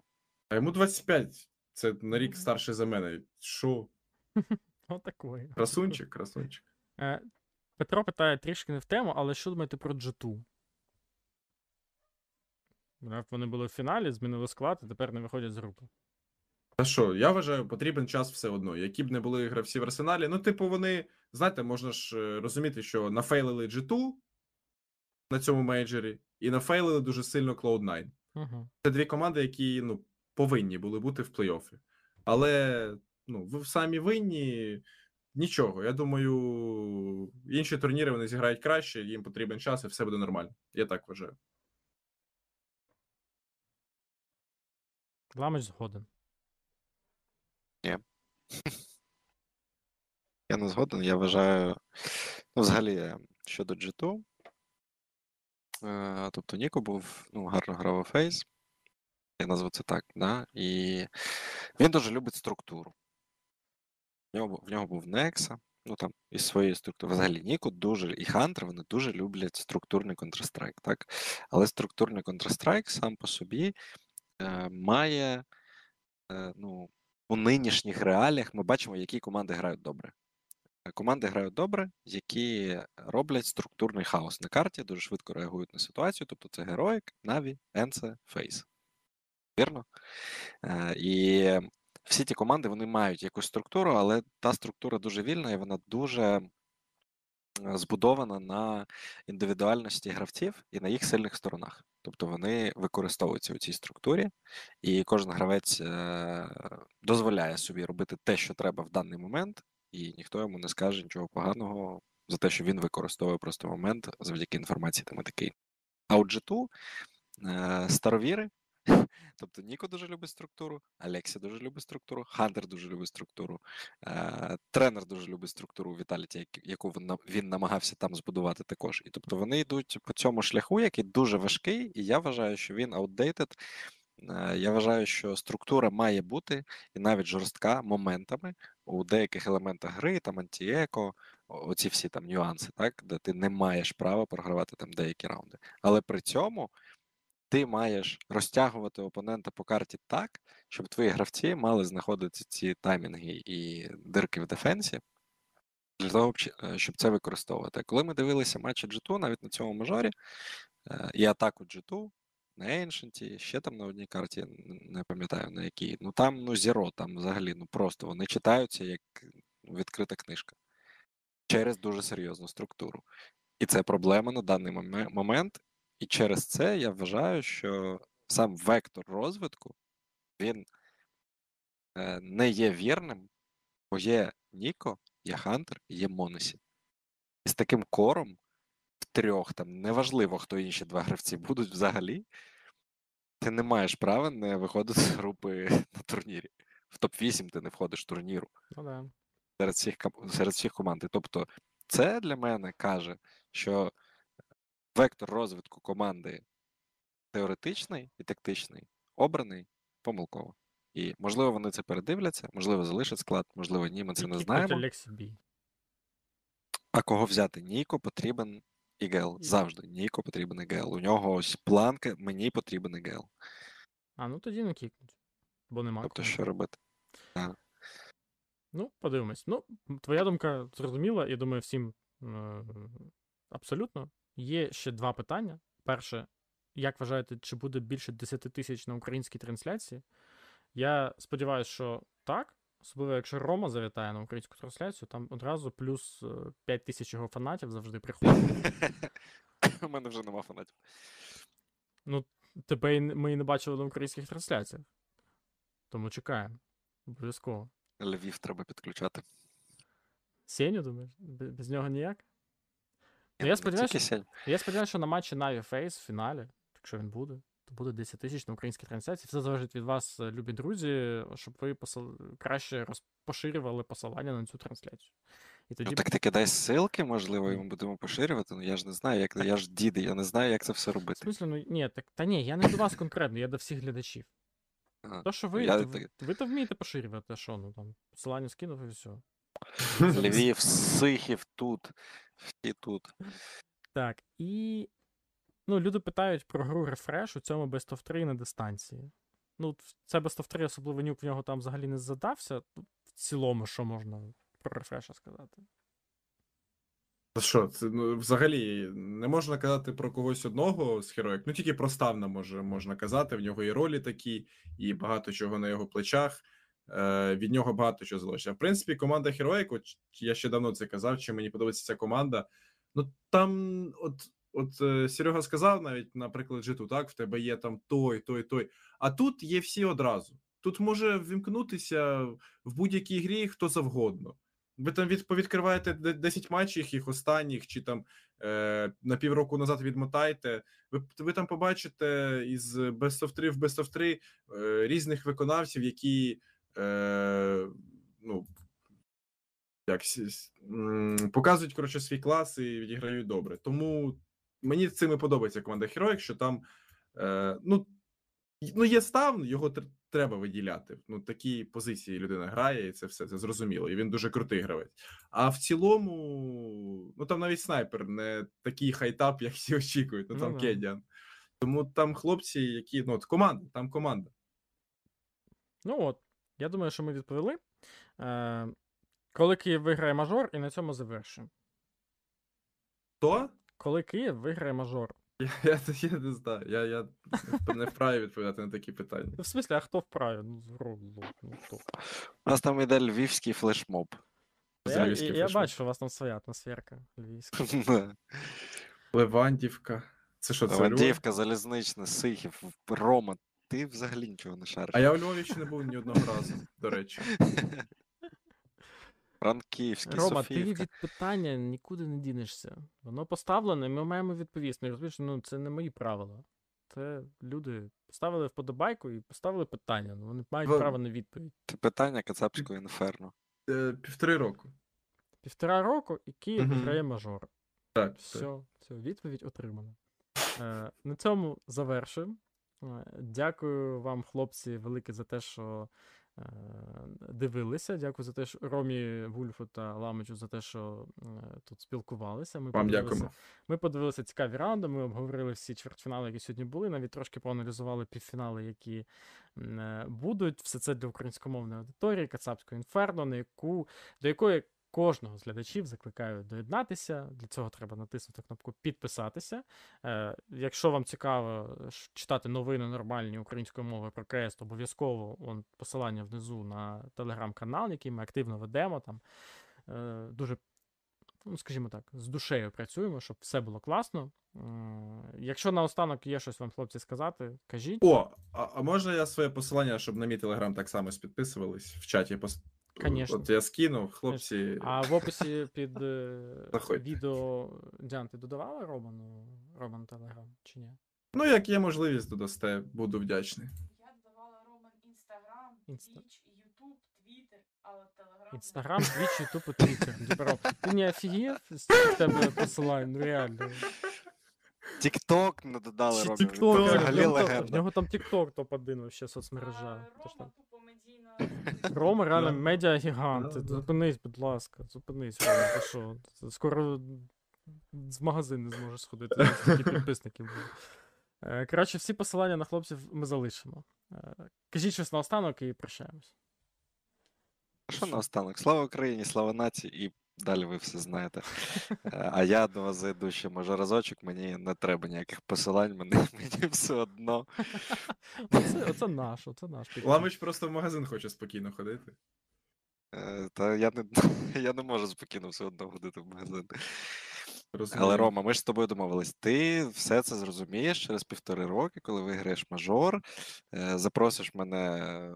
А йому 25. Це на рік старший за мене. Що? (laughs) Отакої. Красунчик, красунчик. Е, Петро питає трішки не в тему, але що думаєте про G2? Бля, Вони були в фіналі, змінили склад, і тепер не виходять з групи. Та що, я вважаю, потрібен час все одно. Які б не були гравці в арсеналі. Ну, типу, вони, знаєте, можна ж е, розуміти, що нафейлили G2 на цьому мейджорі, і нафейлили дуже сильно Cloud9. Угу. Це дві команди, які ну, повинні були бути в плей-офі. Але ну, ви самі винні. Нічого. Я думаю, інші турніри вони зіграють краще, їм потрібен час, і все буде нормально. Я так вважаю. Ламич згоден. (laughs) Я не згоден. Я вважаю, ну, взагалі, е, щодо G2, е, тобто Ніко був, ну, гарно грав у FaZe, я назву це так, да? і він дуже любить структуру. В нього, в нього був Некса, ну там із своєї структури. Взагалі, Ніко дуже і Хантер вони дуже люблять структурний Counter-Strike, так? Але структурний Counter-Strike сам по собі е, має, е, ну, у нинішніх реаліях ми бачимо, які команди грають добре. Е, Команди грають добре, які роблять структурний хаос на карті, дуже швидко реагують на ситуацію. Тобто це Heroic, Na'Vi, Ence, FaZe. Вірно? Е, І всі ті команди вони мають якусь структуру, але та структура дуже вільна і вона дуже збудована на індивідуальності гравців і на їх сильних сторонах. Тобто вони використовуються у цій структурі, і кожен гравець е, дозволяє собі робити те, що треба в даний момент, і ніхто йому не скаже нічого поганого за те, що він використовує просто момент завдяки інформації там і такий. А у G2 е, старовіри, тобто Ніко дуже любить структуру, Алексі дуже любить структуру, Хантер дуже любить структуру, е, тренер дуже любить структуру Віталіті, яку він, намагався там збудувати також. І тобто вони йдуть по цьому шляху, який дуже важкий, і я вважаю, що він outdated Е, Я вважаю, що структура має бути і навіть жорстка моментами у деяких елементах гри, там антіеко, оці всі там нюанси, так, де ти не маєш права програвати там деякі раунди. Але при цьому ти маєш розтягувати опонента по карті так, щоб твої гравці мали знаходити ці таймінги і дирки в дефенсі. Для того, щоб- е, це використовувати. Коли ми дивилися матчі G2, навіть на цьому мажорі, е, і атаку G2, на Ancient, ще там на одній карті, не пам'ятаю на якій. Ну там ну зіро, там взагалі ну просто вони читаються як відкрита книжка через дуже серйозну структуру. І це проблема на даний момент. І через це я вважаю, що сам вектор розвитку він е, не є вірним, бо є Ніко, є Хантер, і є Монесі. І з таким кором в трьох, там неважливо, хто інші два гравці будуть взагалі, ти не маєш права не виходити з групи на турнірі. В топ-8 ти не входиш турніру Ну да. серед всіх, серед всіх команд. Тобто, це для мене каже, що вектор розвитку команди теоретичний і тактичний, обраний помилково. І можливо вони це передивляться, можливо, залишать склад, можливо, ні, ми це не знаємо. А кого взяти? Ніко потрібен ІГЛ. І- Завжди Ніко потрібен ІГЛ. У нього ось планка, мені потрібен ІГЛ. А, ну тоді не кікнуть. Бо нема. Тобто, що робити? Ну, подивимось. Ну, твоя думка зрозуміла, я думаю, всім е, абсолютно. Є ще два питання. Перше, як вважаєте, чи буде більше 10 тисяч на українській трансляції? Я сподіваюся, що так. Особливо, якщо Рома завітає на українську трансляцію, там одразу плюс 5 тисяч його фанатів завжди приходять. У мене вже нема фанатів. Ну, тебе ми і не бачили на українських трансляціях. Тому чекаємо. Обов'язково. Львів треба підключати. Сеню, думаєш? Без нього ніяк? Ну, я сподіваюся, Сень. Я сподіваюся, що на матчі Na'Vi Face в фіналі, якщо він буде, то буде 10 тисяч на українській трансляції. Все залежить від вас, е, любі друзі, щоб ви посил... краще роз... поширювали посилання на цю трансляцію. І тоді Ну так ти кидай ссылки, можливо, і ми будемо поширювати. Ну я ж не знаю, як я ж дід, я не знаю, як це все в робити. ну ні, так та ні, я не до вас конкретно, я до всіх глядачів. Ага. То, що ви, Я ви, ви то вмієте поширювати, що, ну там, посилання скинув і все. Львів, Сихів тут, (laughs) всі тут. Так, і. Ну, люди питають про гру Refresh у цьому Best of 3 на дистанції. Ну, це Best of 3, особливо нюк в нього там взагалі не задався. В цілому, що можна про Refresh сказати? Та Що, це ну, взагалі не можна казати про когось одного з героїк. Ну тільки про Ставна може, можна казати. В нього і ролі такі, і багато чого на його плечах. Е, від нього багато чого залежить. В принципі, команда Heroic, я ще давно це казав, чи мені подобається ця команда. Ну там, от, от е, Серега сказав навіть, наприклад, житу, так, в тебе є там той, той, той. А тут є всі одразу. Тут може вімкнутися в будь-якій грі хто завгодно. Ви там від, повідкриваєте де- 10 матчів їх останніх, чи там е, на півроку назад відмотаєте. Ви, ви там побачите із Best of 3 в Best of 3 е, різних виконавців, які е, ну, як, показують коротше, свій клас і відіграють добре. Тому мені цим і подобається команда Heroic, що там е, ну, ну, є став, його треба виділяти. Ну, такі позиції людина грає, і це все це зрозуміло. І він дуже крутий гравець. А в цілому, ну там навіть снайпер не такий хайтап, (laughs) як всі очікують. Ну Ну там да. Кедян. Тому там хлопці, які ну от команда, там команда. Ну от, я думаю, що ми відповіли. Е, коли Київ виграє мажор, і на цьому завершимо. То? Коли Київ виграє мажор. Я, я, я не знаю. Я, я не- вправі відповідати на такі питання. В смислі, а хто вправі? Ну, зро- ну, хто? У нас там іде львівський флешмоб. Я, я, я бачу, що у вас там своя атмосферка львівська. (laughs) Левандівка. Це що, це Львов? Авдіївка, Залізнична, Сихів, Рома. Ти взагалі нічого не шариш. А я у Львові ще не був ні одного разу, до речі. (laughs) Франківський, Рома, ти від питання нікуди не дінешся. Воно поставлене, ми маємо відповісти. Розумієш, ну це не мої правила. Це люди поставили вподобайку і поставили питання. Ну, вони мають Ви- право на відповідь. Це питання Кацапського інферно. Е, півтори року. Півтора року і Київ Мгм. виграє мажор. Так, Все, так. все, відповідь отримана. Е, на цьому завершуємо. Е, Дякую вам, хлопці, велике за те, що е, дивилися. Дякую за те, що Ромі Вульфу та Ламичу за те, що е, тут спілкувалися. Ми Вам подивилися- дякуємо. Ми подивилися цікаві раунди, ми обговорили всі чвертьфінали, які сьогодні були, навіть трошки проаналізували півфінали, які будуть. Все це для українськомовної аудиторії, Кацапського інферно, на яку, до якої кожного з глядачів закликаю доєднатися. Для цього треба натиснути кнопку підписатися. Е, якщо вам цікаво читати новини нормальні українською мовою про КС, то обов'язково он, посилання внизу на телеграм-канал, який ми активно ведемо. Там е, дуже ну, скажімо так, з душею працюємо, щоб все було класно. Якщо наостанок є щось вам, хлопці, сказати, кажіть. О, а, а можна я своє посилання, щоб на мій телеграм так само підписувались в чаті? Конечно. От я скинув, хлопці. А в описі під е, Заходьте. відео Діан, ти додавала Роману Роман Телеграм чи ні? Ну, як є можливість додасте, буду вдячний. Я додавала Роман Інстаграм, Інста- Твіч, Ютуб, Твіттер, але Телеграм. Інстаграм, Твіч, Ютуб і Твіттер. Дібров. Ти не офігів з тебе посилань, ну реально. Тікток не додали Ще Ромі. TikTok, він в Взагалі нього там- В нього там TikTok топ-1 вообще соцмережа. А, Рома тупо медійна. Рома реально медіагігант. Зупинись, будь ласка, зупинись, Рома, ти що? Скоро з магазину не зможеш сходити, стільки підписників буде. Е, Коротше, всі посилання на хлопців ми залишимо. Е, Кажіть щось наостанок і прощаємось. Що наостанок? Слава Україні, слава нації, і далі ви все знаєте. (laughs) Е, А я до вас зайду ще може разочок, мені не треба ніяких посилань, мені, (laughs) мені все одно. Оце, оце наш, оце наш. Ламич просто в магазин хоче спокійно ходити. Е, Та я не, (laughs) я не можу спокійно все одно ходити в магазин. Розумію. Але Рома, ми ж з тобою домовились. Ти все це зрозумієш через півтори роки, коли виграєш мажор, е, запросиш мене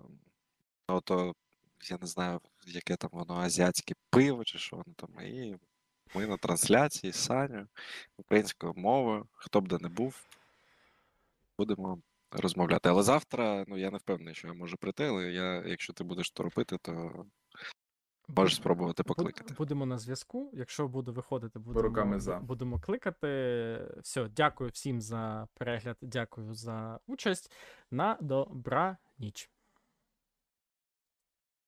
ото, я не знаю, яке там воно азіатське пиво чи що воно там. І ми на трансляції з Саню українською мовою, хто б де не був, будемо розмовляти. Але завтра, ну я не впевнений, що я можу прийти, але я, якщо ти будеш то робити, то можеш спробувати покликати. Будемо на зв'язку. Якщо буде виходити, будемо, руками за. будемо кликати. Все, дякую всім за перегляд, дякую за участь. На добра ніч.